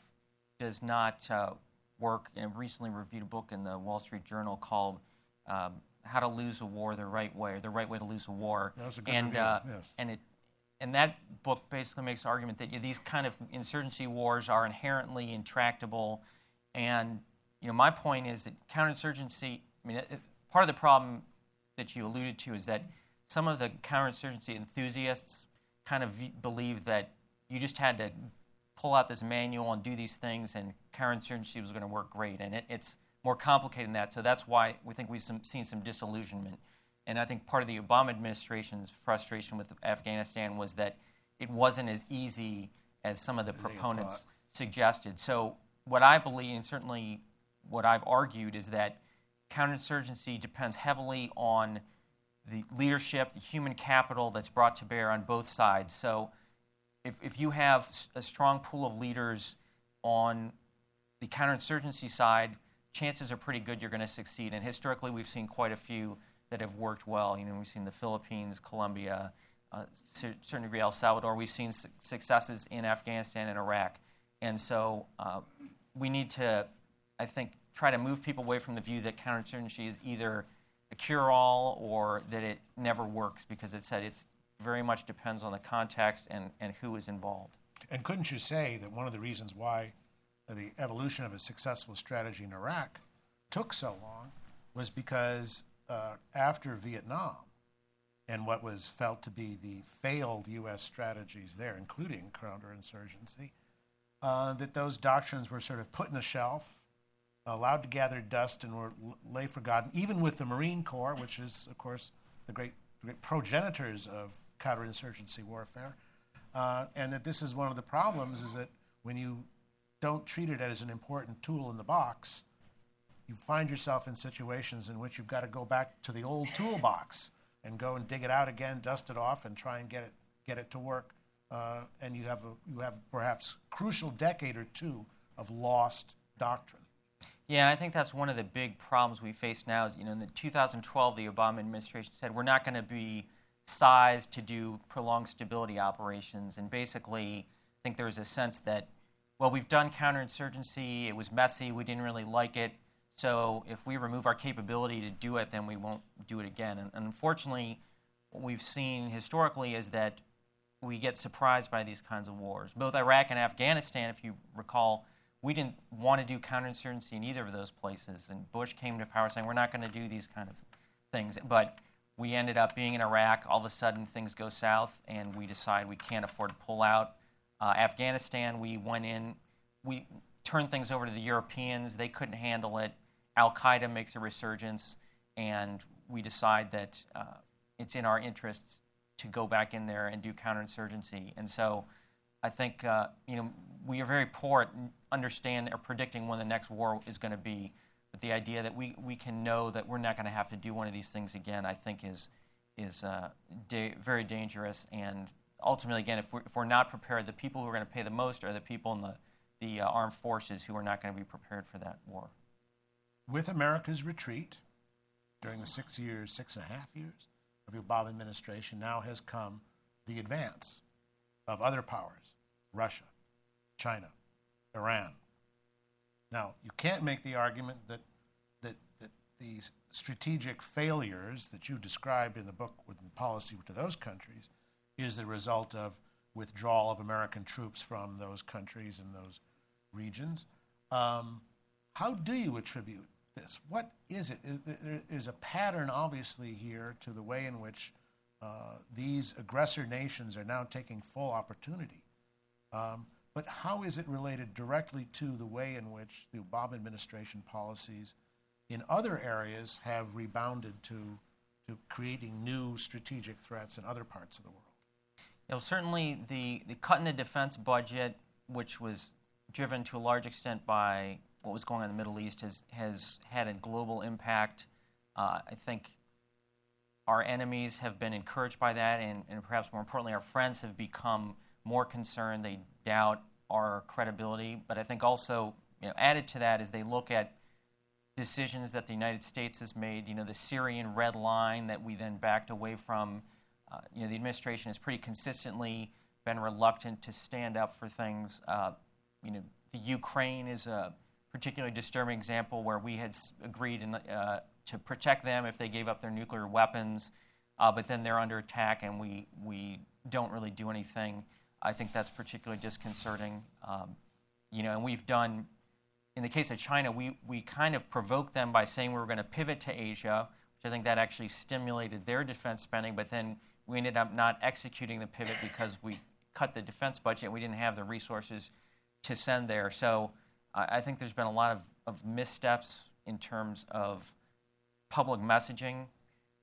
does not uh, work. I recently reviewed a book in the Wall Street Journal called um, "How to Lose a War the Right Way," or "The Right Way to Lose a War." That was a good and, review. Uh, yes. And it and that book basically makes the argument that you know, these kind of insurgency wars are inherently intractable. And you know, my point is that counterinsurgency. I mean, it, part of the problem that you alluded to is that some of the counterinsurgency enthusiasts kind of believe that you just had to pull out this manual and do these things, and counterinsurgency was going to work great. And it, it's more complicated than that. So that's why we think we've some, seen some disillusionment. And I think part of the Obama administration's frustration with Afghanistan was that it wasn't as easy as some of the proponents suggested. So what I believe, and certainly what I've argued, is that counterinsurgency depends heavily on the leadership, the human capital that's brought to bear on both sides. So, if, if you have a strong pool of leaders on the counterinsurgency side, chances are pretty good you're going to succeed. And historically, we've seen quite a few that have worked well. You know, we've seen the Philippines, Colombia, uh, certain degree El Salvador. We've seen su- successes in Afghanistan and Iraq. And so uh, we need to, I think, try to move people away from the view that counterinsurgency is either a cure-all or that it never works because it said it's very much depends on the context and, and who is involved. And couldn't you say that one of the reasons why the evolution of a successful strategy in Iraq took so long was because uh, after Vietnam and what was felt to be the failed U.S. strategies there, including counterinsurgency, uh, that those doctrines were sort of put in the shelf allowed to gather dust and were lay forgotten, even with the Marine Corps, which is, of course, the great, great progenitors of counterinsurgency warfare. Uh, and that this is one of the problems is that when you don't treat it as an important tool in the box, you find yourself in situations in which you've got to go back to the old toolbox and go and dig it out again, dust it off, and try and get it get it to work. Uh, and you have a, you have perhaps crucial decade or two of lost doctrine. Yeah, I think that's one of the big problems we face now. You know, in the 2012, the Obama administration said we're not going to be sized to do prolonged stability operations, and basically, I think there was a sense that, well, we've done counterinsurgency. It was messy. We didn't really like it. So if we remove our capability to do it, then we won't do it again. And, unfortunately, what we've seen historically is that we get surprised by these kinds of wars. Both Iraq and Afghanistan, if you recall, we didn't want to do counterinsurgency in either of those places. And Bush came to power saying, we're not going to do these kind of things. But we ended up being in Iraq. All of a sudden, things go south, and we decide we can't afford to pull out. Uh, Afghanistan, we went in, we turned things over to the Europeans. They couldn't handle it. Al Qaeda makes a resurgence, and we decide that uh, it's in our interests to go back in there and do counterinsurgency. And so I think uh, you know we are very poor at understand or predicting when the next war is going to be. But the idea that we, we can know that we're not going to have to do one of these things again, I think, is is uh, da- very dangerous. And ultimately, again, if we're, if we're not prepared, the people who are going to pay the most are the people in the the uh, armed forces who are not going to be prepared for that war. With America's retreat during the six years, six and a half years of the Obama administration, now has come the advance of other powers Russia, China, Iran. Now, you can't make the argument that, that, that these strategic failures that you described in the book with the policy to those countries is the result of withdrawal of American troops from those countries and those regions. Um, how do you attribute this? What is it? Is there is a pattern, obviously, here to the way in which uh, these aggressor nations are now taking full opportunity. Um, but how is it related directly to the way in which the Obama administration policies in other areas have rebounded to, to creating new strategic threats in other parts of the world? You know, certainly the, the cut in the defense budget, which was driven to a large extent by what was going on in the Middle East, has, has had a global impact. Uh, I think our enemies have been encouraged by that, and, and perhaps more importantly, our friends have become more concerned. They doubt our credibility. But I think also, you know, added to that is they look at decisions that the United States has made. You know, the Syrian red line that we then backed away from. Uh, you know, the administration has pretty consistently been reluctant to stand up for things. Uh, you know, the Ukraine is a particularly disturbing example where we had agreed in, uh, to protect them if they gave up their nuclear weapons, uh, but then they're under attack and we, we don't really do anything. I think that's particularly disconcerting. Um, you know, and we've done, in the case of China, we, we kind of provoked them by saying we were going to pivot to Asia, which I think that actually stimulated their defense spending, but then we ended up not executing the pivot because we cut the defense budget and we didn't have the resources to send there. So I, I think there's been a lot of, of missteps in terms of public messaging,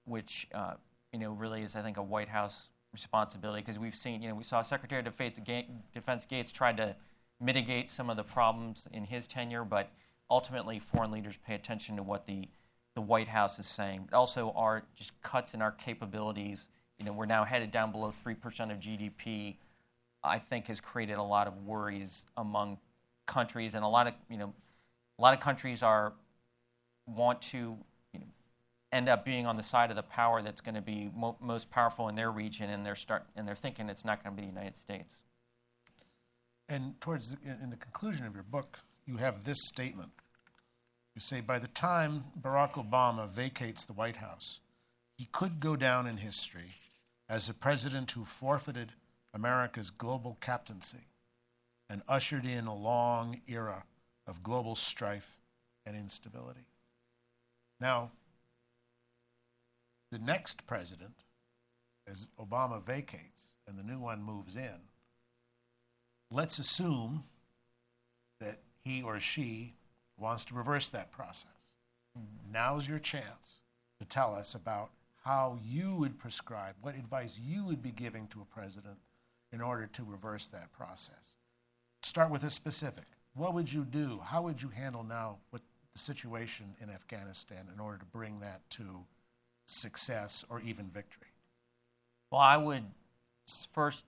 which uh, you know really is, I think, a White House responsibility because we've seen, you know, we saw Secretary of Defense, Gates try to mitigate some of the problems in his tenure, but ultimately foreign leaders pay attention to what the, the White House is saying. But also, our just cuts in our capabilities. You know, we're now headed down below three percent of GDP. I think has created a lot of worries among countries, and a lot of you know, a lot of countries are want to end up being on the side of the power that's going to be mo- most powerful in their region, and they're start and they're thinking it's not going to be the United States. And towards the, in the conclusion of your book, you have this statement. You say, by the time Barack Obama vacates the White House, he could go down in history as a president who forfeited America's global captaincy and ushered in a long era of global strife and instability. Now, the next president, as Obama vacates and the new one moves in, let's assume that he or she wants to reverse that process. Mm-hmm. Now's your chance to tell us about how you would prescribe, what advice you would be giving to a president in order to reverse that process. Start with a specific. What would you do? How would you handle now the situation in Afghanistan in order to bring that to success or even victory? Well, I would first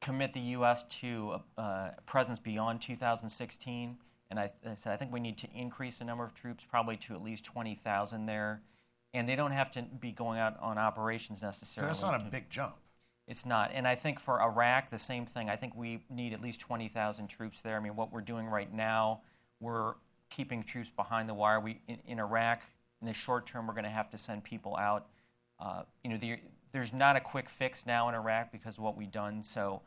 commit the U.S. to a, a presence beyond 2016. And I, I, said, I think we need to increase the number of troops probably to at least 20,000 there. And they don't have to be going out on operations necessarily. So that's not a big jump. It's not. And I think for Iraq, the same thing. I think we need at least 20,000 troops there. I mean, what we're doing right now, we're keeping troops behind the wire. We, in, in Iraq, in the short term, we're going to have to send people out. Uh, you know, the, there's not a quick fix now in Iraq because of what we've done. So,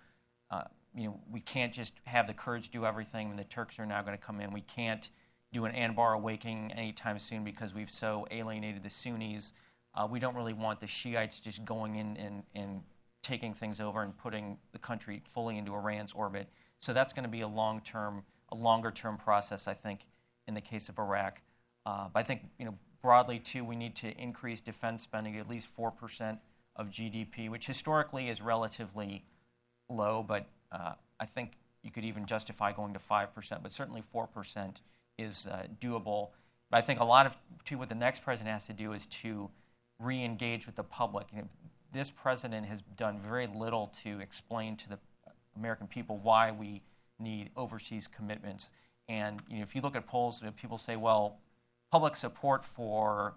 uh, you know, we can't just have the Kurds do everything, and the Turks are now going to come in. We can't do an Anbar awakening anytime soon because we've so alienated the Sunnis. Uh, we don't really want the Shiites just going in and, and taking things over and putting the country fully into Iran's orbit. So that's going to be a long term, a longer term process, I think, in the case of Iraq. Uh, but I think, you know, broadly too, we need to increase defense spending at least four percent of GDP, which historically is relatively low, but uh, I think you could even justify going to 5%, but certainly 4% is uh, doable. But I think a lot of too, what the next president has to do is to re engage with the public. You know, this president has done very little to explain to the American people why we need overseas commitments. And you know, if you look at polls, people say, well, public support for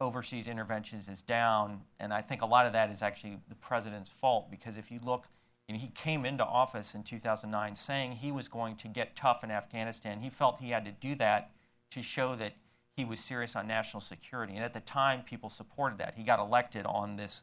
overseas interventions is down, and I think a lot of that is actually the president's fault because if you look, know, he came into office in 2009 saying he was going to get tough in Afghanistan. He felt he had to do that to show that he was serious on national security, and at the time, people supported that. He got elected on this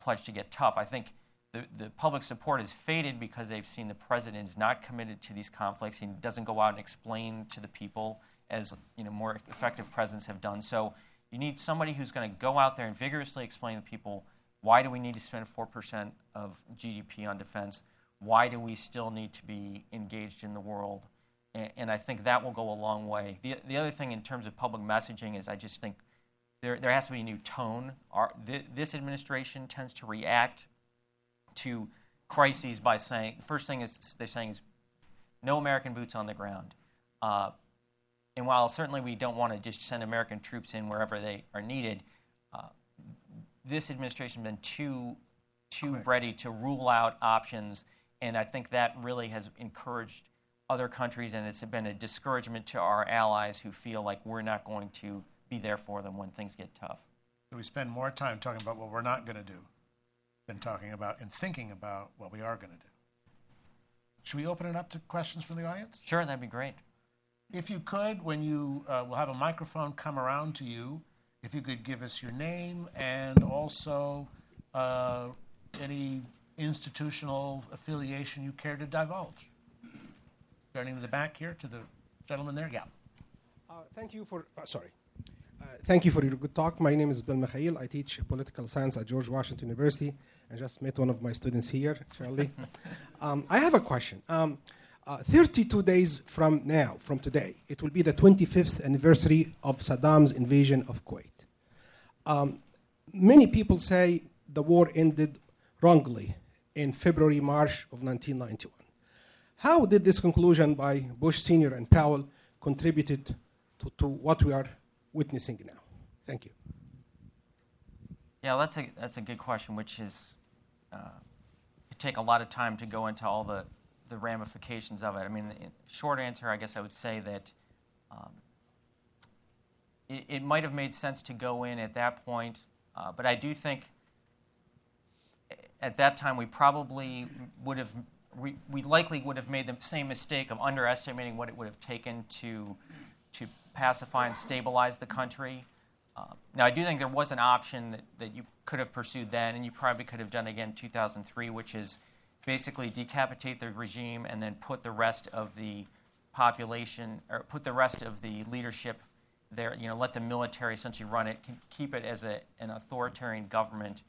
pledge to get tough. I think the, the public support has faded because they've seen the president is not committed to these conflicts. He doesn't go out and explain to the people as you know more effective presidents have done. So you need somebody who's going to go out there and vigorously explain to the people why do we need to spend 4% of GDP on defense? Why do we still need to be engaged in the world? And, and I think that will go a long way. The, the other thing in terms of public messaging is I just think there, there has to be a new tone. Our, th- this administration tends to react to crises by saying, the first thing is they're saying is no American boots on the ground. Uh, and while certainly we don't want to just send American troops in wherever they are needed, uh, this administration has been too too ready to rule out options, and I think that really has encouraged other countries, and it's been a discouragement to our allies who feel like we're not going to be there for them when things get tough. So we spend more time talking about what we're not going to do than talking about and thinking about what we are going to do. Should we open it up to questions from the audience? Sure, that'd be great. If you could, when you uh, will have a microphone come around to you, if you could give us your name and also uh, any institutional affiliation you care to divulge. Starting to the back here to the gentleman there. Yeah. Uh, thank you for, uh, sorry. Uh, thank you for your good talk. My name is Bill Mikhail. I teach political science at George Washington University. I just met one of my students here, Charlie. um, I have a question. Um, uh, 32 days from now, from today, it will be the 25th anniversary of Saddam's invasion of Kuwait. Um, many people say the war ended wrongly in February, March of 1991. How did this conclusion by Bush Sr. and Powell contributed to, to what we are witnessing now? Thank you. Yeah, that's a, that's a good question, which is uh, take a lot of time to go into all the the ramifications of it. I mean, short answer, I guess I would say that um, it, it, might have made sense to go in at that point, uh, but I do think at that time we probably would have, we, we likely would have made the same mistake of underestimating what it would have taken to, to pacify and stabilize the country. Uh, now, I do think there was an option that, that you could have pursued then, and you probably could have done again in 2003, which is basically decapitate the regime and then put the rest of the population or put the rest of the leadership there. You know, let the military essentially run it, keep it as a, an authoritarian government.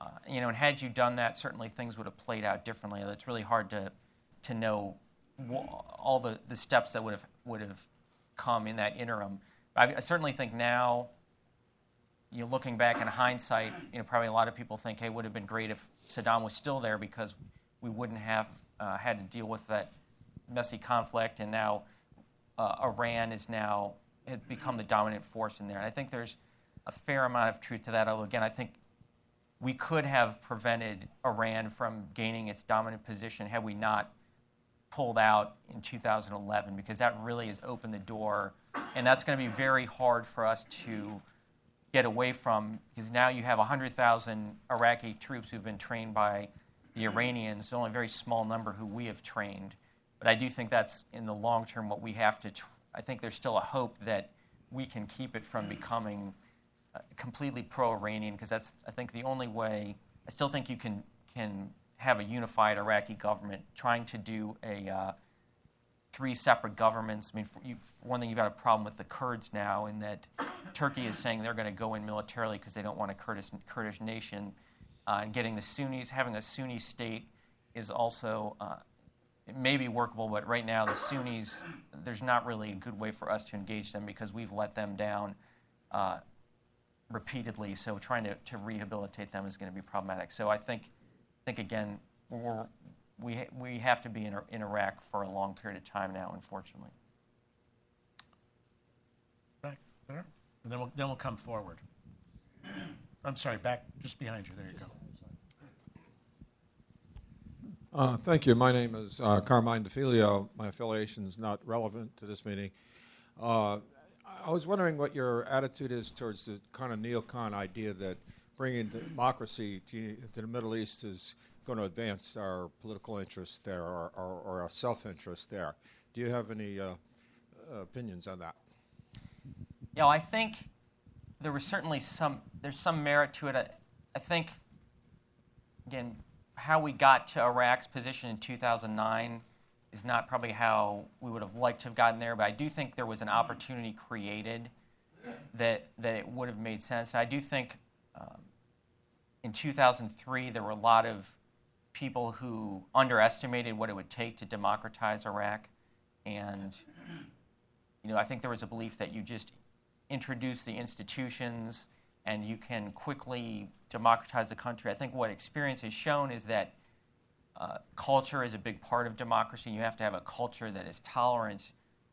Uh, you know, and had you done that, certainly things would have played out differently. It's really hard to to know all the, the steps that would have would have come in that interim. I, I certainly think now, you know, looking back in hindsight, you know, probably a lot of people think, hey, it would have been great if Saddam was still there because we wouldn't have uh, had to deal with that messy conflict, and now uh, Iran is now become the dominant force in there. And I think there's a fair amount of truth to that. Although, again, I think we could have prevented Iran from gaining its dominant position had we not pulled out in 2011, because that really has opened the door. And that's going to be very hard for us to get away from, because now you have 100,000 Iraqi troops who've been trained by the Iranians, only a very small number who we have trained. But I do think that's in the long term what we have to. Tr- I think there's still a hope that we can keep it from becoming uh, completely pro-Iranian because that's I think the only way. I still think you can can have a unified Iraqi government trying to do a uh, three separate governments. I mean, you, one thing you've got a problem with the Kurds now in that Turkey is saying they're going to go in militarily because they don't want a Kurdish, Kurdish nation. Uh, and getting the Sunnis, having a Sunni state is also, uh, it may be workable, but right now the Sunnis, there's not really a good way for us to engage them because we've let them down uh, repeatedly. So trying to, to rehabilitate them is going to be problematic. So I think, think again, we, we have to be in, in Iraq for a long period of time now, unfortunately. Back there, and then we'll, then we'll come forward. I'm sorry, back just behind you. There you go. Uh, thank you. My name is uh, Carmine DeFilio. My affiliation is not relevant to this meeting. Uh, I was wondering what your attitude is towards the kind of neocon idea that bringing democracy to, to the Middle East is going to advance our political interest there or, or, or our self interest there. Do you have any uh, opinions on that? Yeah, I think there was certainly some, there's some merit to it. I, I think, again, how we got to Iraq's position in 2009 is not probably how we would have liked to have gotten there, but I do think there was an opportunity created that, that it would have made sense. And I do think um, in 2003 there were a lot of people who underestimated what it would take to democratize Iraq. And, you know, I think there was a belief that you just introduce the institutions and you can quickly democratize the country. I think what experience has shown is that uh, culture is a big part of democracy. You have to have a culture that is tolerant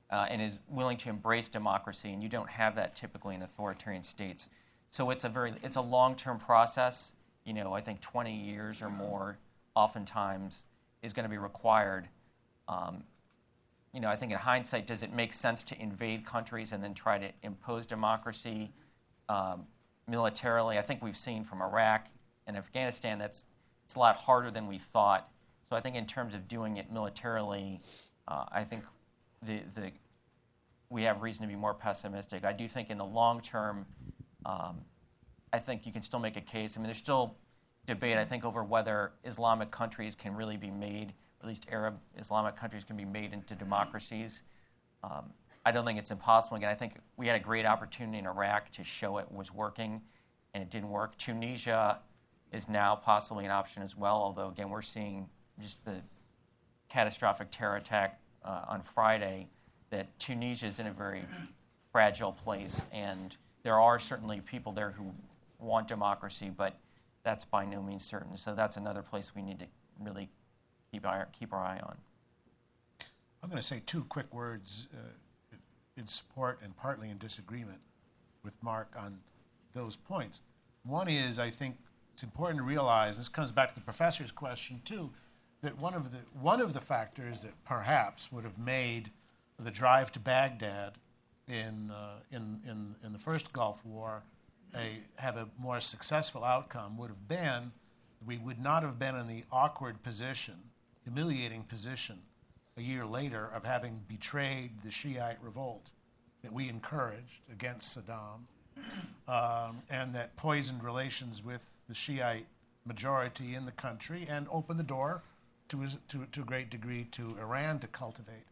uh, and is willing to embrace democracy, and you don't have that typically in authoritarian states. So it's a very it's a long-term process. You know, I think 20 years or more, oftentimes, is going to be required. Um, you know, I think in hindsight, does it make sense to invade countries and then try to impose democracy um, militarily? I think we've seen from Iraq and Afghanistan that's it's a lot harder than we thought. So I think in terms of doing it militarily, uh, I think the, the, we have reason to be more pessimistic. I do think in the long term, um, I think you can still make a case. I mean, there's still debate, I think, over whether Islamic countries can really be made, at least Arab Islamic countries can be made into democracies. Um, I don't think it's impossible. Again, I think we had a great opportunity in Iraq to show it was working, and it didn't work. Tunisia is now possibly an option as well. Although again, we're seeing just the catastrophic terror attack uh, on Friday that Tunisia is in a very fragile place, and there are certainly people there who want democracy, but that's by no means certain. So that's another place we need to really keep our, keep our eye on. I'm going to say two quick words uh, in support and partly in disagreement with Mark on those points. One is, I think it's important to realize this comes back to the professor's question too that one of the one of the factors that perhaps would have made the drive to Baghdad in uh, in, in in the first Gulf War a have a more successful outcome would have been we would not have been in the awkward position, humiliating position a year later of having betrayed the Shiite revolt that we encouraged against Saddam um, and that poisoned relations with the Shiite majority in the country and opened the door to, to, to a great degree to Iran to cultivate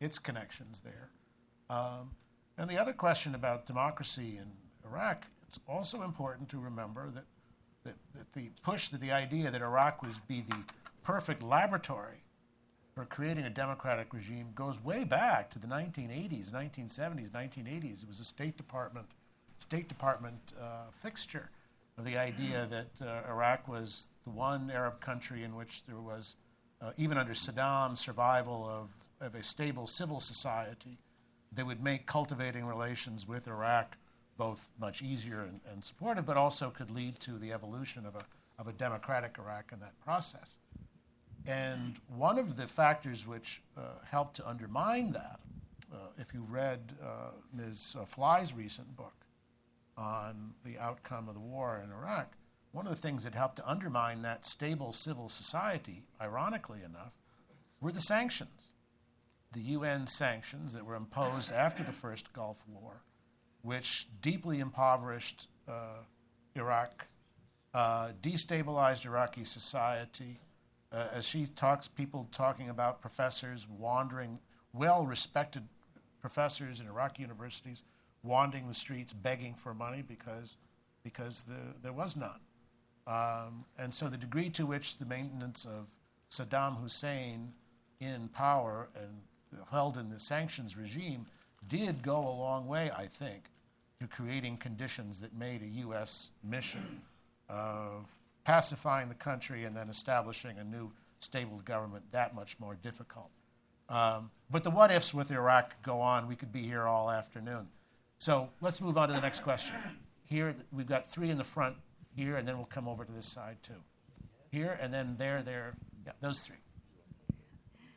its connections there. Um, and the other question about democracy in Iraq, it's also important to remember that, that, that the push that the idea that Iraq was be the perfect laboratory for creating a democratic regime goes way back to the 1980s, 1970s, 1980s. It was a State Department State Department uh, fixture of the idea that uh, Iraq was the one Arab country in which there was, uh, even under Saddam, survival of, of a stable civil society that would make cultivating relations with Iraq both much easier and, and supportive, but also could lead to the evolution of a, of a democratic Iraq in that process. And one of the factors which uh, helped to undermine that, uh, if you read uh, Ms. Fly's recent book on the outcome of the war in Iraq, one of the things that helped to undermine that stable civil society, ironically enough, were the sanctions. The UN sanctions that were imposed after the first Gulf War, which deeply impoverished uh, Iraq, uh, destabilized Iraqi society. Uh, as she talks, people talking about professors wandering, well respected professors in Iraqi universities wandering the streets begging for money because, because the, there was none. Um, and so the degree to which the maintenance of Saddam Hussein in power and held in the sanctions regime did go a long way, I think, to creating conditions that made a U.S. mission of pacifying the country and then establishing a new stable government that much more difficult. Um, but the what ifs with Iraq go on. We could be here all afternoon. So let's move on to the next question. Here, we've got three in the front here, and then we'll come over to this side too. Here, and then there, there. Yeah, those three.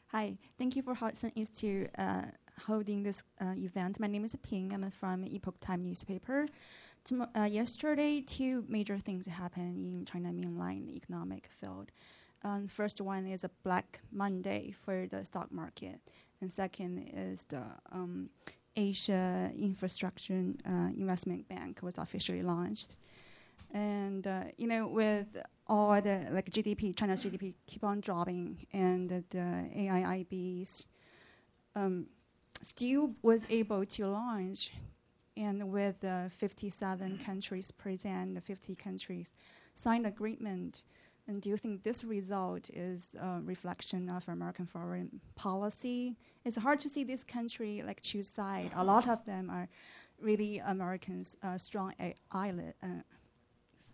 Hi, thank you for Hudson Institute uh, holding this uh, event. My name is Ping. I'm from Epoch Time newspaper. Uh, yesterday, two major things happened in China mainland economic field. Um, first one is a Black Monday for the stock market, and second is the um, Asia Infrastructure uh, Investment Bank was officially launched. And uh, you know, with all the like GDP, China's GDP keep on dropping, and the AIIBs um, still was able to launch, and with uh, 57 countries present, 50 countries signed agreement and do you think this result is a reflection of American foreign policy? It's hard to see this country like choose side. A lot of them are really Americans, uh, strong island uh,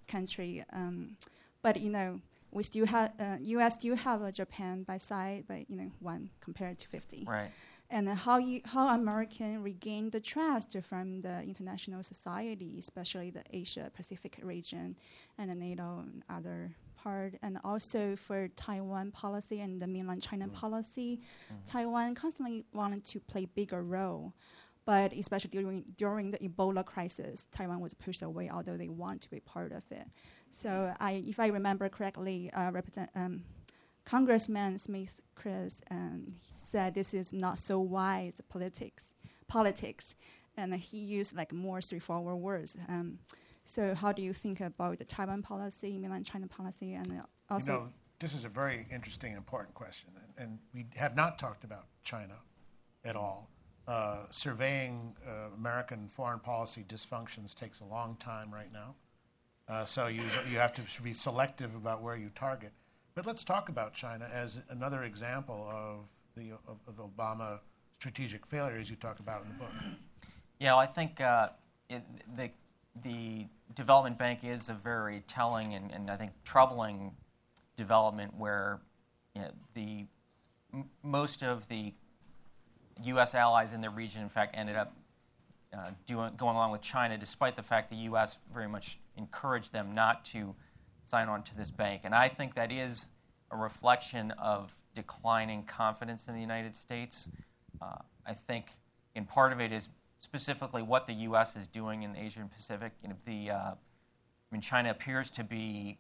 country. Um, but you know, we still have uh, U.S. still have a Japan by side, but you know, one compared to 50. Right. And how you, how American regain the trust from the international society, especially the Asia Pacific region and the NATO and other part, and also for Taiwan policy and the mainland China mm. policy, mm-hmm. Taiwan constantly wanted to play bigger role. But especially during during the Ebola crisis, Taiwan was pushed away, although they want to be part of it. So, I, if I remember correctly, uh, represent, um, Congressman Smith Chris um, said this is not so wise politics, politics, and he used like more straightforward words. Um, so how do you think about the Taiwan policy, mainland China policy, and also? You know, this is a very interesting, important question, and, and we have not talked about China at all. Uh, surveying uh, American foreign policy dysfunctions takes a long time right now. Uh, so you, you have to be selective about where you target. But let's talk about China as another example of the of, of Obama strategic failure, as you talk about in the book. Yeah, well, I think uh, it, the the development bank is a very telling and, and I think troubling development where you know, the m- most of the U.S. allies in the region, in fact, ended up uh, doing, going along with China, despite the fact the U.S. very much encouraged them not to sign on to this bank. And I think that is a reflection of declining confidence in the United States. Uh, I think, in part of it is specifically what the U.S. is doing in the Asian Pacific. You know, the, uh, I mean, China appears to be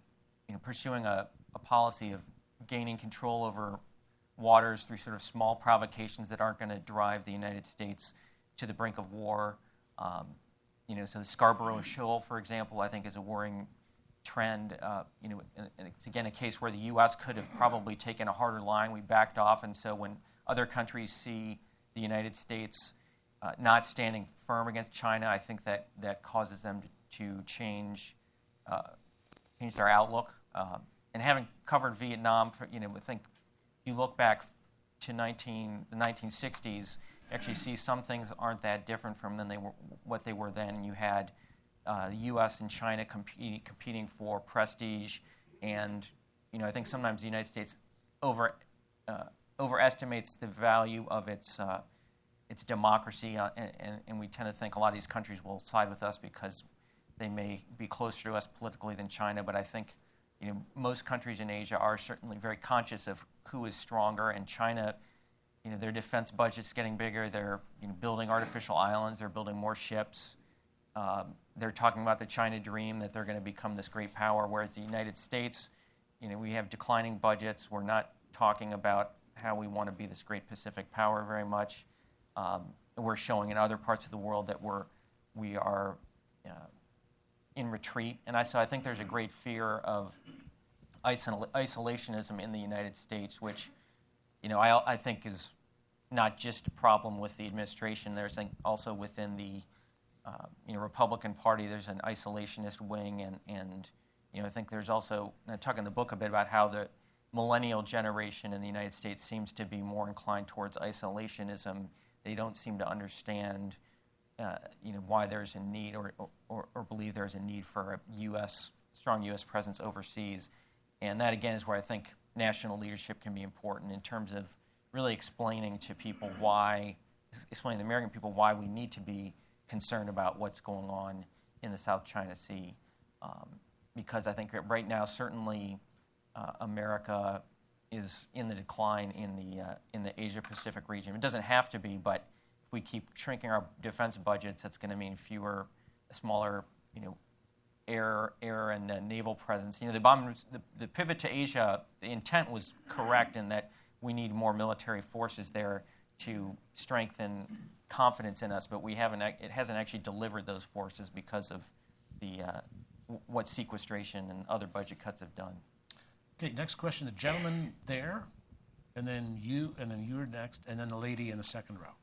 you know, pursuing a, a policy of gaining control over waters through sort of small provocations that aren't going to drive the United States to the brink of war. Um, you know, so the Scarborough Shoal, for example, I think is a worrying trend. Uh, you know, it's again a case where the U.S. could have probably taken a harder line. We backed off, and so when other countries see the United States uh, not standing firm against China, I think that, that causes them to, to change uh, change their outlook. Uh, and having covered Vietnam, for, you know, I think you look back to 19, the 1960s, you actually see some things aren't that different from than they were, what they were then. You had uh, the U.S. and China competing for prestige, and you know, I think sometimes the United States over uh, overestimates the value of its uh, it's democracy, uh, and, and, and we tend to think a lot of these countries will side with us because they may be closer to us politically than China. But I think you know most countries in Asia are certainly very conscious of who is stronger, and China. You know, their defense budget's getting bigger. They're you know, building artificial islands. They're building more ships. Um, they're talking about the China dream that they're going to become this great power, whereas the United States, you know, we have declining budgets. We're not talking about how we want to be this great Pacific power very much. Um, we're showing in other parts of the world that we're we are uh, in retreat, and I so I think there's a great fear of isol- isolationism in the United States, which you know I, I think is not just a problem with the administration. There's also within the uh, you know, Republican Party, there's an isolationist wing, and, and you know, I think there's also, I talk in the book a bit about how the millennial generation in the United States seems to be more inclined towards isolationism. They don't seem to understand, uh, you know, why there's a need or, or, or believe there's a need for a U.S. strong U.S. presence overseas, and that again is where I think national leadership can be important in terms of really explaining to people why, explaining to the American people why we need to be concerned about what's going on in the South China Sea. Um, because I think right now, certainly, uh, America is in the decline in the, uh, in the Asia Pacific region. It doesn't have to be, but if we keep shrinking our defense budgets, that's going to mean fewer, smaller, you know, air, air and uh, naval presence. You know, the, bomb, the, the pivot to Asia, the intent was correct in that we need more military forces there to strengthen confidence in us, but we haven't. It hasn't actually delivered those forces because of the uh, what sequestration and other budget cuts have done. Okay, next question. The gentleman there, and then you, and then you're next, and then the lady in the second row.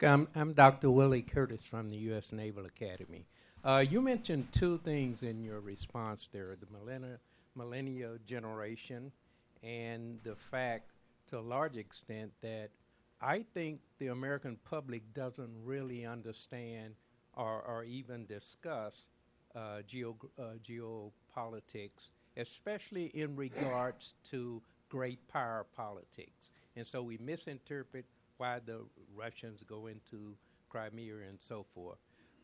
I'm, I'm Dr. Willie Curtis from the U.S. Naval Academy. Uh, you mentioned two things in your response there the millennia, millennial generation and the fact, to a large extent, that I think the American public doesn't really understand or, or even discuss uh, geo, uh, geopolitics, especially in regards to great power politics. And so we misinterpret why the Russians go into Crimea and so forth.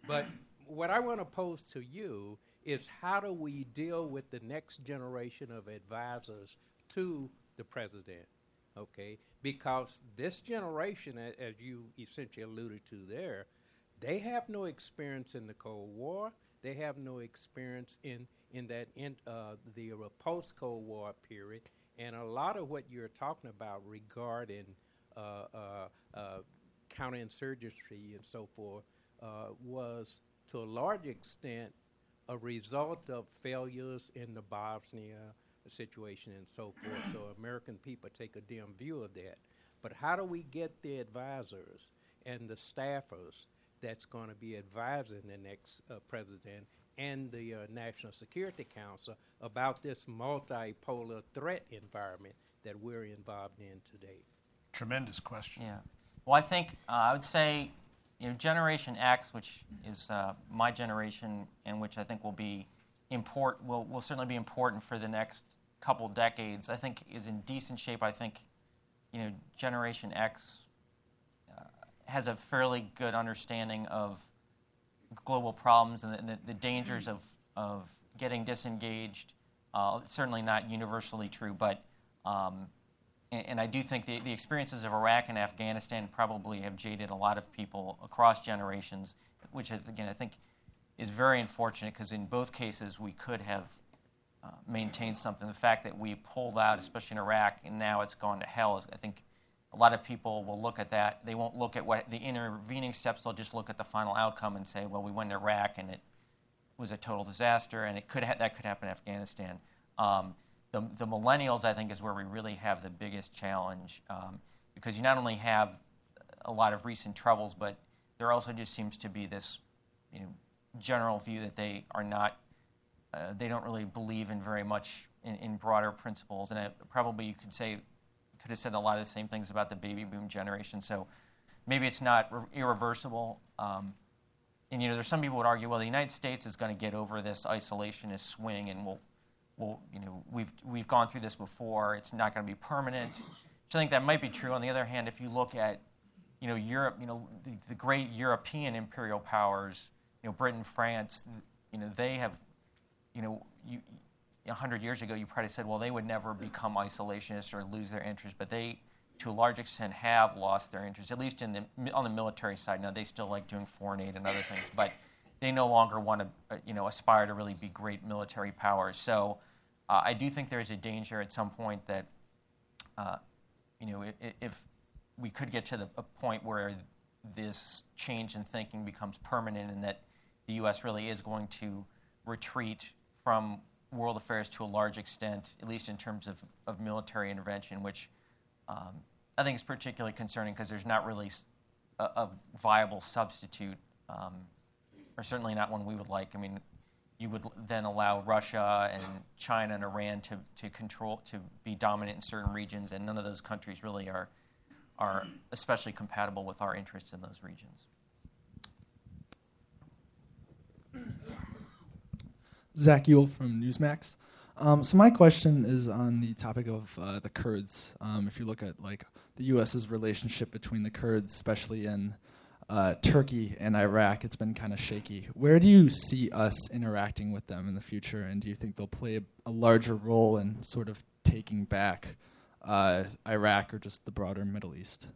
But what I want to pose to you is how do we deal with the next generation of advisors to the president? Okay, because this generation, as you essentially alluded to there, they have no experience in the Cold War. They have no experience in in that in, uh, the uh, post Cold War period, and a lot of what you're talking about regarding uh, uh, uh counterinsurgency and so forth uh, was to a large extent a result of failures in the Bosnia situation and so forth. so American people take a dim view of that. But how do we get the advisors and the staffers that's going to be advising the next uh, president and the uh, National Security Council about this multipolar threat environment that we're involved in today? Tremendous question. Yeah. Well, I think uh, I would say, you know, Generation X, which is uh, my generation, and which I think will be important will, will certainly be important for the next couple decades. I think is in decent shape. I think you know Generation X uh, has a fairly good understanding of global problems and the, the, the dangers of of getting disengaged. Uh, certainly not universally true, but um, and, and, I do think the, the experiences of Iraq and Afghanistan probably have jaded a lot of people across generations, which again I think is very unfortunate because in both cases we could have uh, maintained something. The fact that we pulled out, especially in Iraq, and now it's gone to hell, is I think a lot of people will look at that. They won't look at what the intervening steps. They'll just look at the final outcome and say, "Well, we went to Iraq and it was a total disaster, and it could ha- that could happen in Afghanistan." Um, the, the millennials, I think, is where we really have the biggest challenge um, because you not only have a lot of recent troubles, but there also just seems to be this, you know, general view that they are not, uh, they don't really believe in very much in, in broader principles. And it, probably you could say, could have said a lot of the same things about the baby boom generation. So maybe it's not re- irreversible. Um, and you know, there's some people would argue, well, the United States is going to get over this isolationist swing, and we'll, we'll, you know, we've we've gone through this before. It's not going to be permanent. So I think that might be true. On the other hand, if you look at you know, Europe, you know, the, the great European imperial powers, you know, Britain, France, you know, they have, you know, you, a hundred years ago, you probably said, well, they would never become isolationists or lose their interest, but they, to a large extent, have lost their interest, at least in the, on the military side. Now, they still like doing foreign aid and other things, but they no longer want to, uh, you know, aspire to really be great military powers. So uh, I do think there's a danger at some point that, uh, you know, if, we could get to the, a point where this change in thinking becomes permanent and that the U.S. really is going to retreat from world affairs to a large extent, at least in terms of, of military intervention, which um, I think is particularly concerning because there's not really a, a viable substitute, um, or certainly not one we would like. I mean, you would then allow Russia and China and Iran to, to control, to be dominant in certain regions, and none of those countries really are, are especially compatible with our interests in those regions. Zach Yule from Newsmax. Um, so my question is on the topic of uh, the Kurds. Um, if you look at like the U.S.'s relationship between the Kurds, especially in uh, Turkey and Iraq, it's been kind of shaky. Where do you see us interacting with them in the future, and do you think they'll play a, a larger role in sort of taking back uh, Iraq or just the broader Middle East?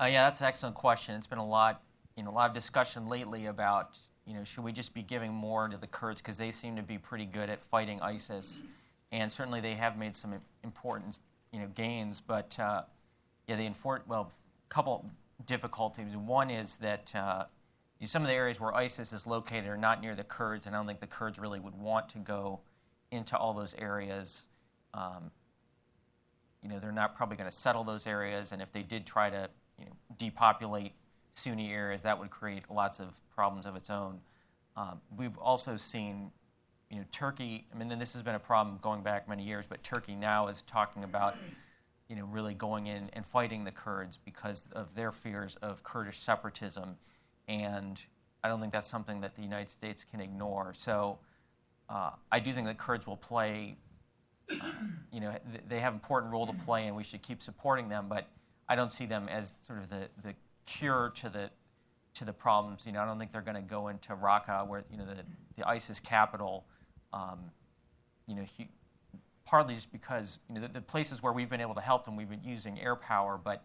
Uh, yeah, that's an excellent question. It's been a lot, you know, a lot of discussion lately about you know, should we just be giving more to the Kurds because they seem to be pretty good at fighting ISIS, and certainly they have made some important, you know, gains. But uh, yeah, the infor- well, couple difficulties. One is that uh, some of the areas where ISIS is located are not near the Kurds, and I don't think the Kurds really would want to go into all those areas. Um, you know, they're not probably going to settle those areas, and if they did try to you know, depopulate Sunni areas, that would create lots of problems of its own. Um, we've also seen, you know, Turkey. I mean, and this has been a problem going back many years, but Turkey now is talking about, you know, really going in and fighting the Kurds because of their fears of Kurdish separatism, and I don't think that's something that the United States can ignore. So, uh, I do think that Kurds will play. Uh, you know, they have an important role to play, and we should keep supporting them. But I don't see them as sort of the, the cure to the to the problems. You know, I don't think they're going to go into Raqqa, where you know the the ISIS capital. Um, you know, he, partly just because you know the, the, places where we've been able to help them, we've been using air power, but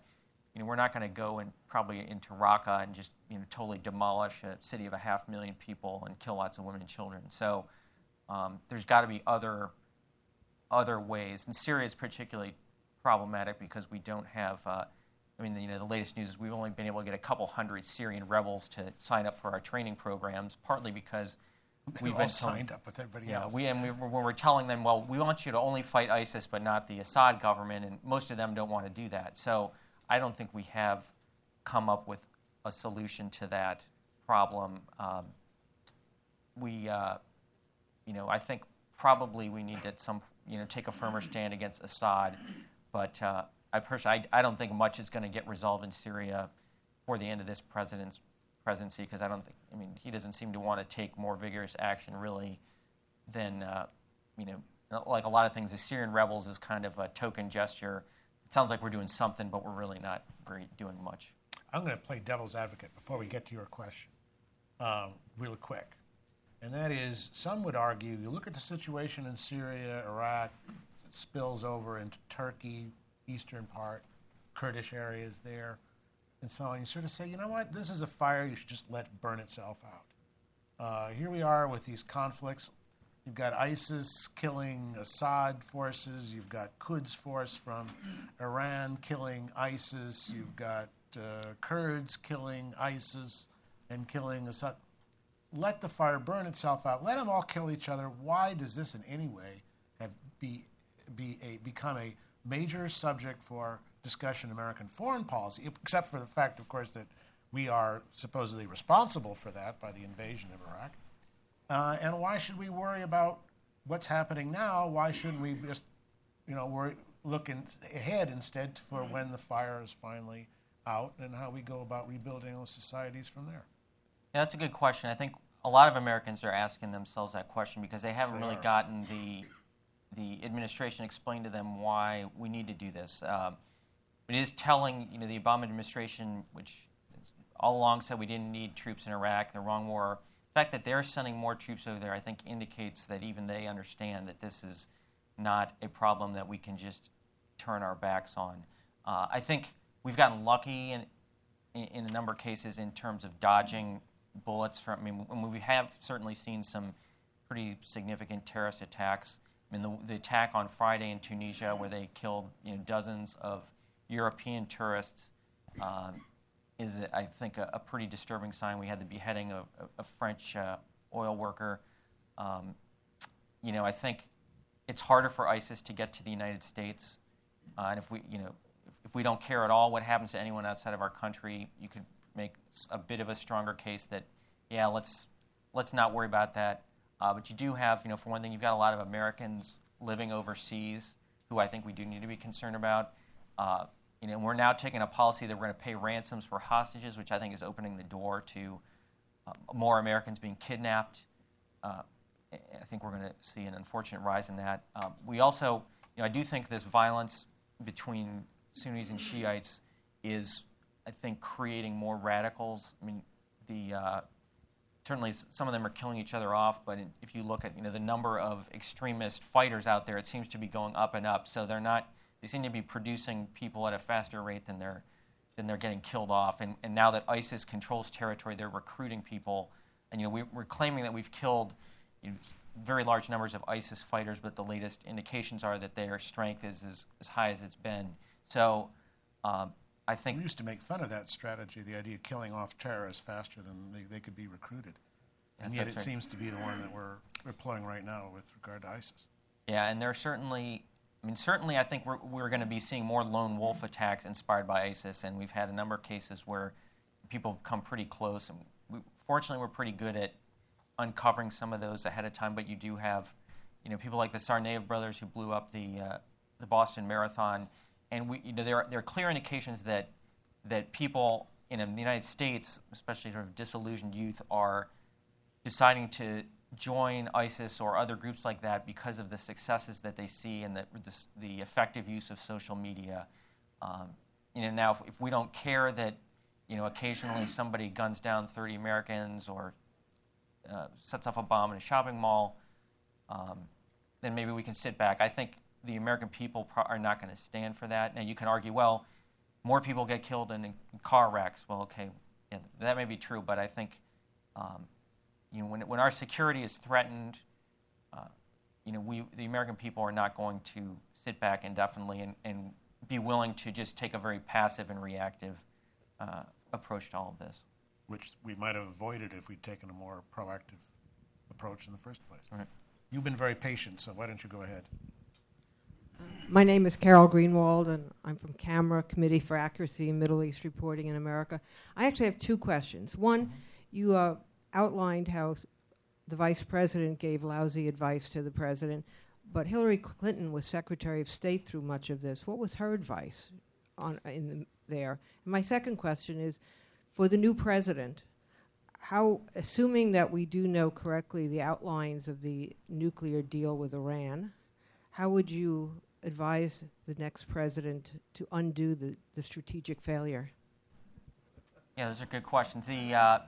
you know we're not going to go and probably into Raqqa and just you know totally demolish a city of a half million people and kill lots of women and children. So um, there's got to be other other ways, and Syria is particularly problematic because we don't have uh, I mean, you know, the latest news is we've only been able to get a couple hundred Syrian rebels to sign up for our training programs, partly because we've all been signed up with everybody yeah, else. we and we, when we're telling them, well, we want you to only fight ISIS, but not the Assad government, and most of them don't want to do that. So I don't think we have come up with a solution to that problem. Um, we, uh, you know, I think probably we need to some, you know, take a firmer stand against Assad, but. Uh, I personally, I, I don't think much is going to get resolved in Syria before the end of this president's presidency because I don't think, I mean, he doesn't seem to want to take more vigorous action really than, uh, you know, like a lot of things. The Syrian rebels is kind of a token gesture. It sounds like we're doing something, but we're really not very doing much. I'm going to play devil's advocate before we get to your question, um, quick. And that is, some would argue, you look at the situation in Syria, Iraq, it spills over into Turkey, eastern part, Kurdish areas there, and so on. You sort of say, you know what, this is a fire, you should just let burn itself out. Uh, here we are with these conflicts. You've got ISIS killing Assad forces. You've got Quds force from Iran killing ISIS. You've got uh, Kurds killing ISIS and killing Assad. Let the fire burn itself out. Let them all kill each other. Why does this in any way have be, be a, become a major subject for discussion in American foreign policy, except for the fact, of course, that we are supposedly responsible for that by the invasion of Iraq. Uh, and why should we worry about what's happening now? Why shouldn't we just, you know, worry, look in, ahead instead for when the fire is finally out and how we go about rebuilding those societies from there? Yeah, that's a good question. I think a lot of Americans are asking themselves that question because they haven't they really are. gotten the the administration explained to them why we need to do this. Um, it is telling, you know, the Obama administration, which all along said we didn't need troops in Iraq, the wrong war. The fact that they're sending more troops over there, I think, indicates that even they understand that this is not a problem that we can just turn our backs on. Uh, I think we've gotten lucky in, in a number of cases in terms of dodging bullets from. I mean, we have certainly seen some pretty significant terrorist attacks. I mean, the, the attack on Friday in Tunisia, where they killed you know, dozens of European tourists, um, is, I think, a, a, pretty disturbing sign. We had the beheading of a, a French uh, oil worker. Um, you know, I think it's harder for ISIS to get to the United States, uh, and if we, you know, if, if we don't care at all what happens to anyone outside of our country, you could make a bit of a stronger case that, yeah, let's let's not worry about that. Uh, but you do have, you know, for one thing, you've got a lot of Americans living overseas who I think we do need to be concerned about. Uh, you know, we're now taking a policy that we're going to pay ransoms for hostages, which I think is opening the door to uh, more Americans being kidnapped. Uh, I think we're going to see an unfortunate rise in that. Um, we also, you know, I do think this violence between Sunnis and Shiites is I think, creating more radicals. I mean, the uh, certainly some of them are killing each other off, but if you look at you know the number of extremist fighters out there, it seems to be going up and up. So they're not they seem to be producing people at a faster rate than they're than they're getting killed off. And, and now that ISIS controls territory, they're recruiting people. And you know we, are claiming that we've killed you know, very large numbers of ISIS fighters, but the latest indications are that their strength is as, as high as it's been. So. Um, I think we used to make fun of that strategy, the idea of killing off terrorists faster than they, they could be recruited, and yet it right. seems to be the one that we're employing right now with regard to ISIS. Yeah, and there are certainly, I mean, certainly, I think we're we're going to be seeing more lone wolf attacks inspired by ISIS, and we've had a number of cases where people come pretty close, and we, fortunately, we're pretty good at uncovering some of those ahead of time. But you do have, you know, people like the Tsarnaev brothers who blew up the uh, the Boston Marathon and we, you know, there are, there are clear indications that that people in the United States, especially sort of disillusioned youth, are deciding to join ISIS or other groups like that because of the successes that they see and the, the, the effective use of social media. Um, you know, now if, if, we don't care that you know occasionally somebody guns down 30 Americans or uh, sets off a bomb in a shopping mall, um, then maybe we can sit back. I think the American people pro- are not going to stand for that. Now, you can argue, well, more people get killed in, in car wrecks. Well, okay, yeah, that may be true, but I think um, you know, when, when our security is threatened, uh, you know, we, the American people are not going to sit back indefinitely and, and be willing to just take a very passive and reactive uh, approach to all of this. Which we might have avoided if we'd taken a more proactive approach in the first place. Right. You've been very patient, so why don't you go ahead? My name is Carol Greenwald, and I'm from CAMERA, Committee for Accuracy in Middle East Reporting in America. I actually have two questions. One, you uh, outlined how the vice president gave lousy advice to the president, but Hillary Clinton was Secretary of State through much of this. What was her advice on in the, there? And my second question is, for the new president, how, assuming that we do know correctly the outlines of the nuclear deal with Iran, how would you advise the next president to undo the, the strategic failure? Yeah, those are good questions. The uh,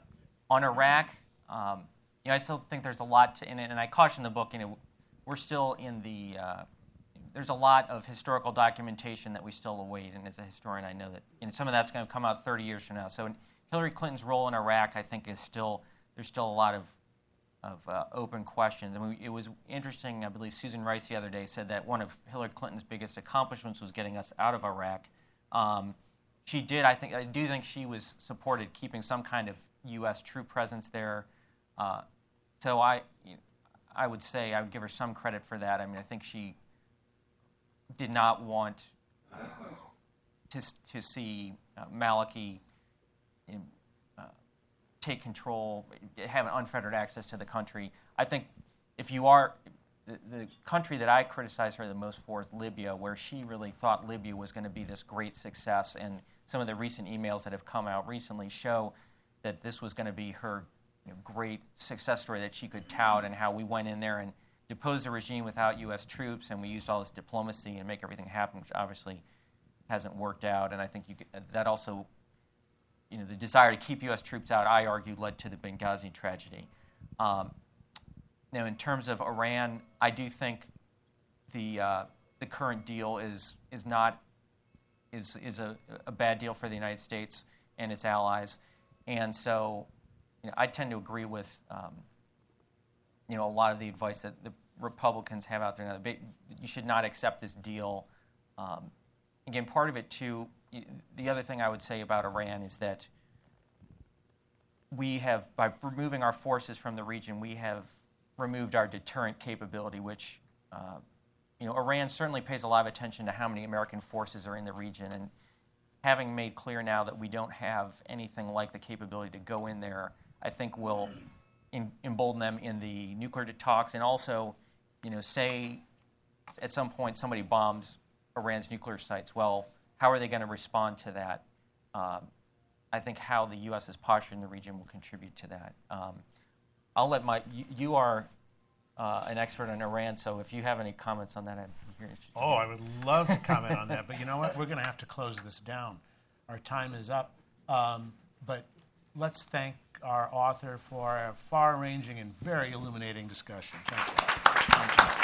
on Iraq, um, you know, I still think there's a lot to, in it, and I caution the book. You know, we're still in the. Uh, there's a lot of historical documentation that we still await, and as a historian, I know that know, some of that's going to come out 30 years from now. So Hillary Clinton's role in Iraq, I think, is still there's still a lot of of uh, open questions. I mean, it was interesting. I believe Susan Rice the other day said that one of Hillary Clinton's biggest accomplishments was getting us out of Iraq. Um, she did. I think. I do think she was supported keeping some kind of U.S. troop presence there. Uh, so I, I would say I would give her some credit for that. I mean, I think she did not want to to see uh, Maliki. In, take control, have unfettered access to the country. I think if you are, the, the, country that I criticize her the most for is Libya, where she really thought Libya was going to be this great success. And some of the recent emails that have come out recently show that this was going to be her you know, great success story that she could tout, and how we went in there and deposed the regime without U.S. troops, and we used all this diplomacy and make everything happen, which obviously hasn't worked out, and I think you, that also, you know, the desire to keep U.S. troops out, I argue, led to the Benghazi tragedy. Um, now, in terms of Iran, I do think the uh, the current deal is is not is is a, a bad deal for the United States and its allies, and so you know, I tend to agree with um, you know a lot of the advice that the Republicans have out there now. You should not accept this deal. Um, again, part of it too. The other thing I would say about Iran is that we have, by removing our forces from the region, we have removed our deterrent capability, which uh, you know, Iran certainly pays a lot of attention to how many American forces are in the region, and having made clear now that we don't have anything like the capability to go in there, I think will in, embolden them in the nuclear talks, and also, you know, say at some point somebody bombs Iran's nuclear sites. Well, how are they going to respond to that? Um, I think how the U.S.'s posture in the region will contribute to that. Um, I'll let my you, you are uh, an expert on Iran, so if you have any comments on that, I'm here. Oh, I would love to comment on that, but you know what? We're going to have to close this down. Our time is up. Um, but let's thank our author for a far ranging and very illuminating discussion. Thank you. Thank you.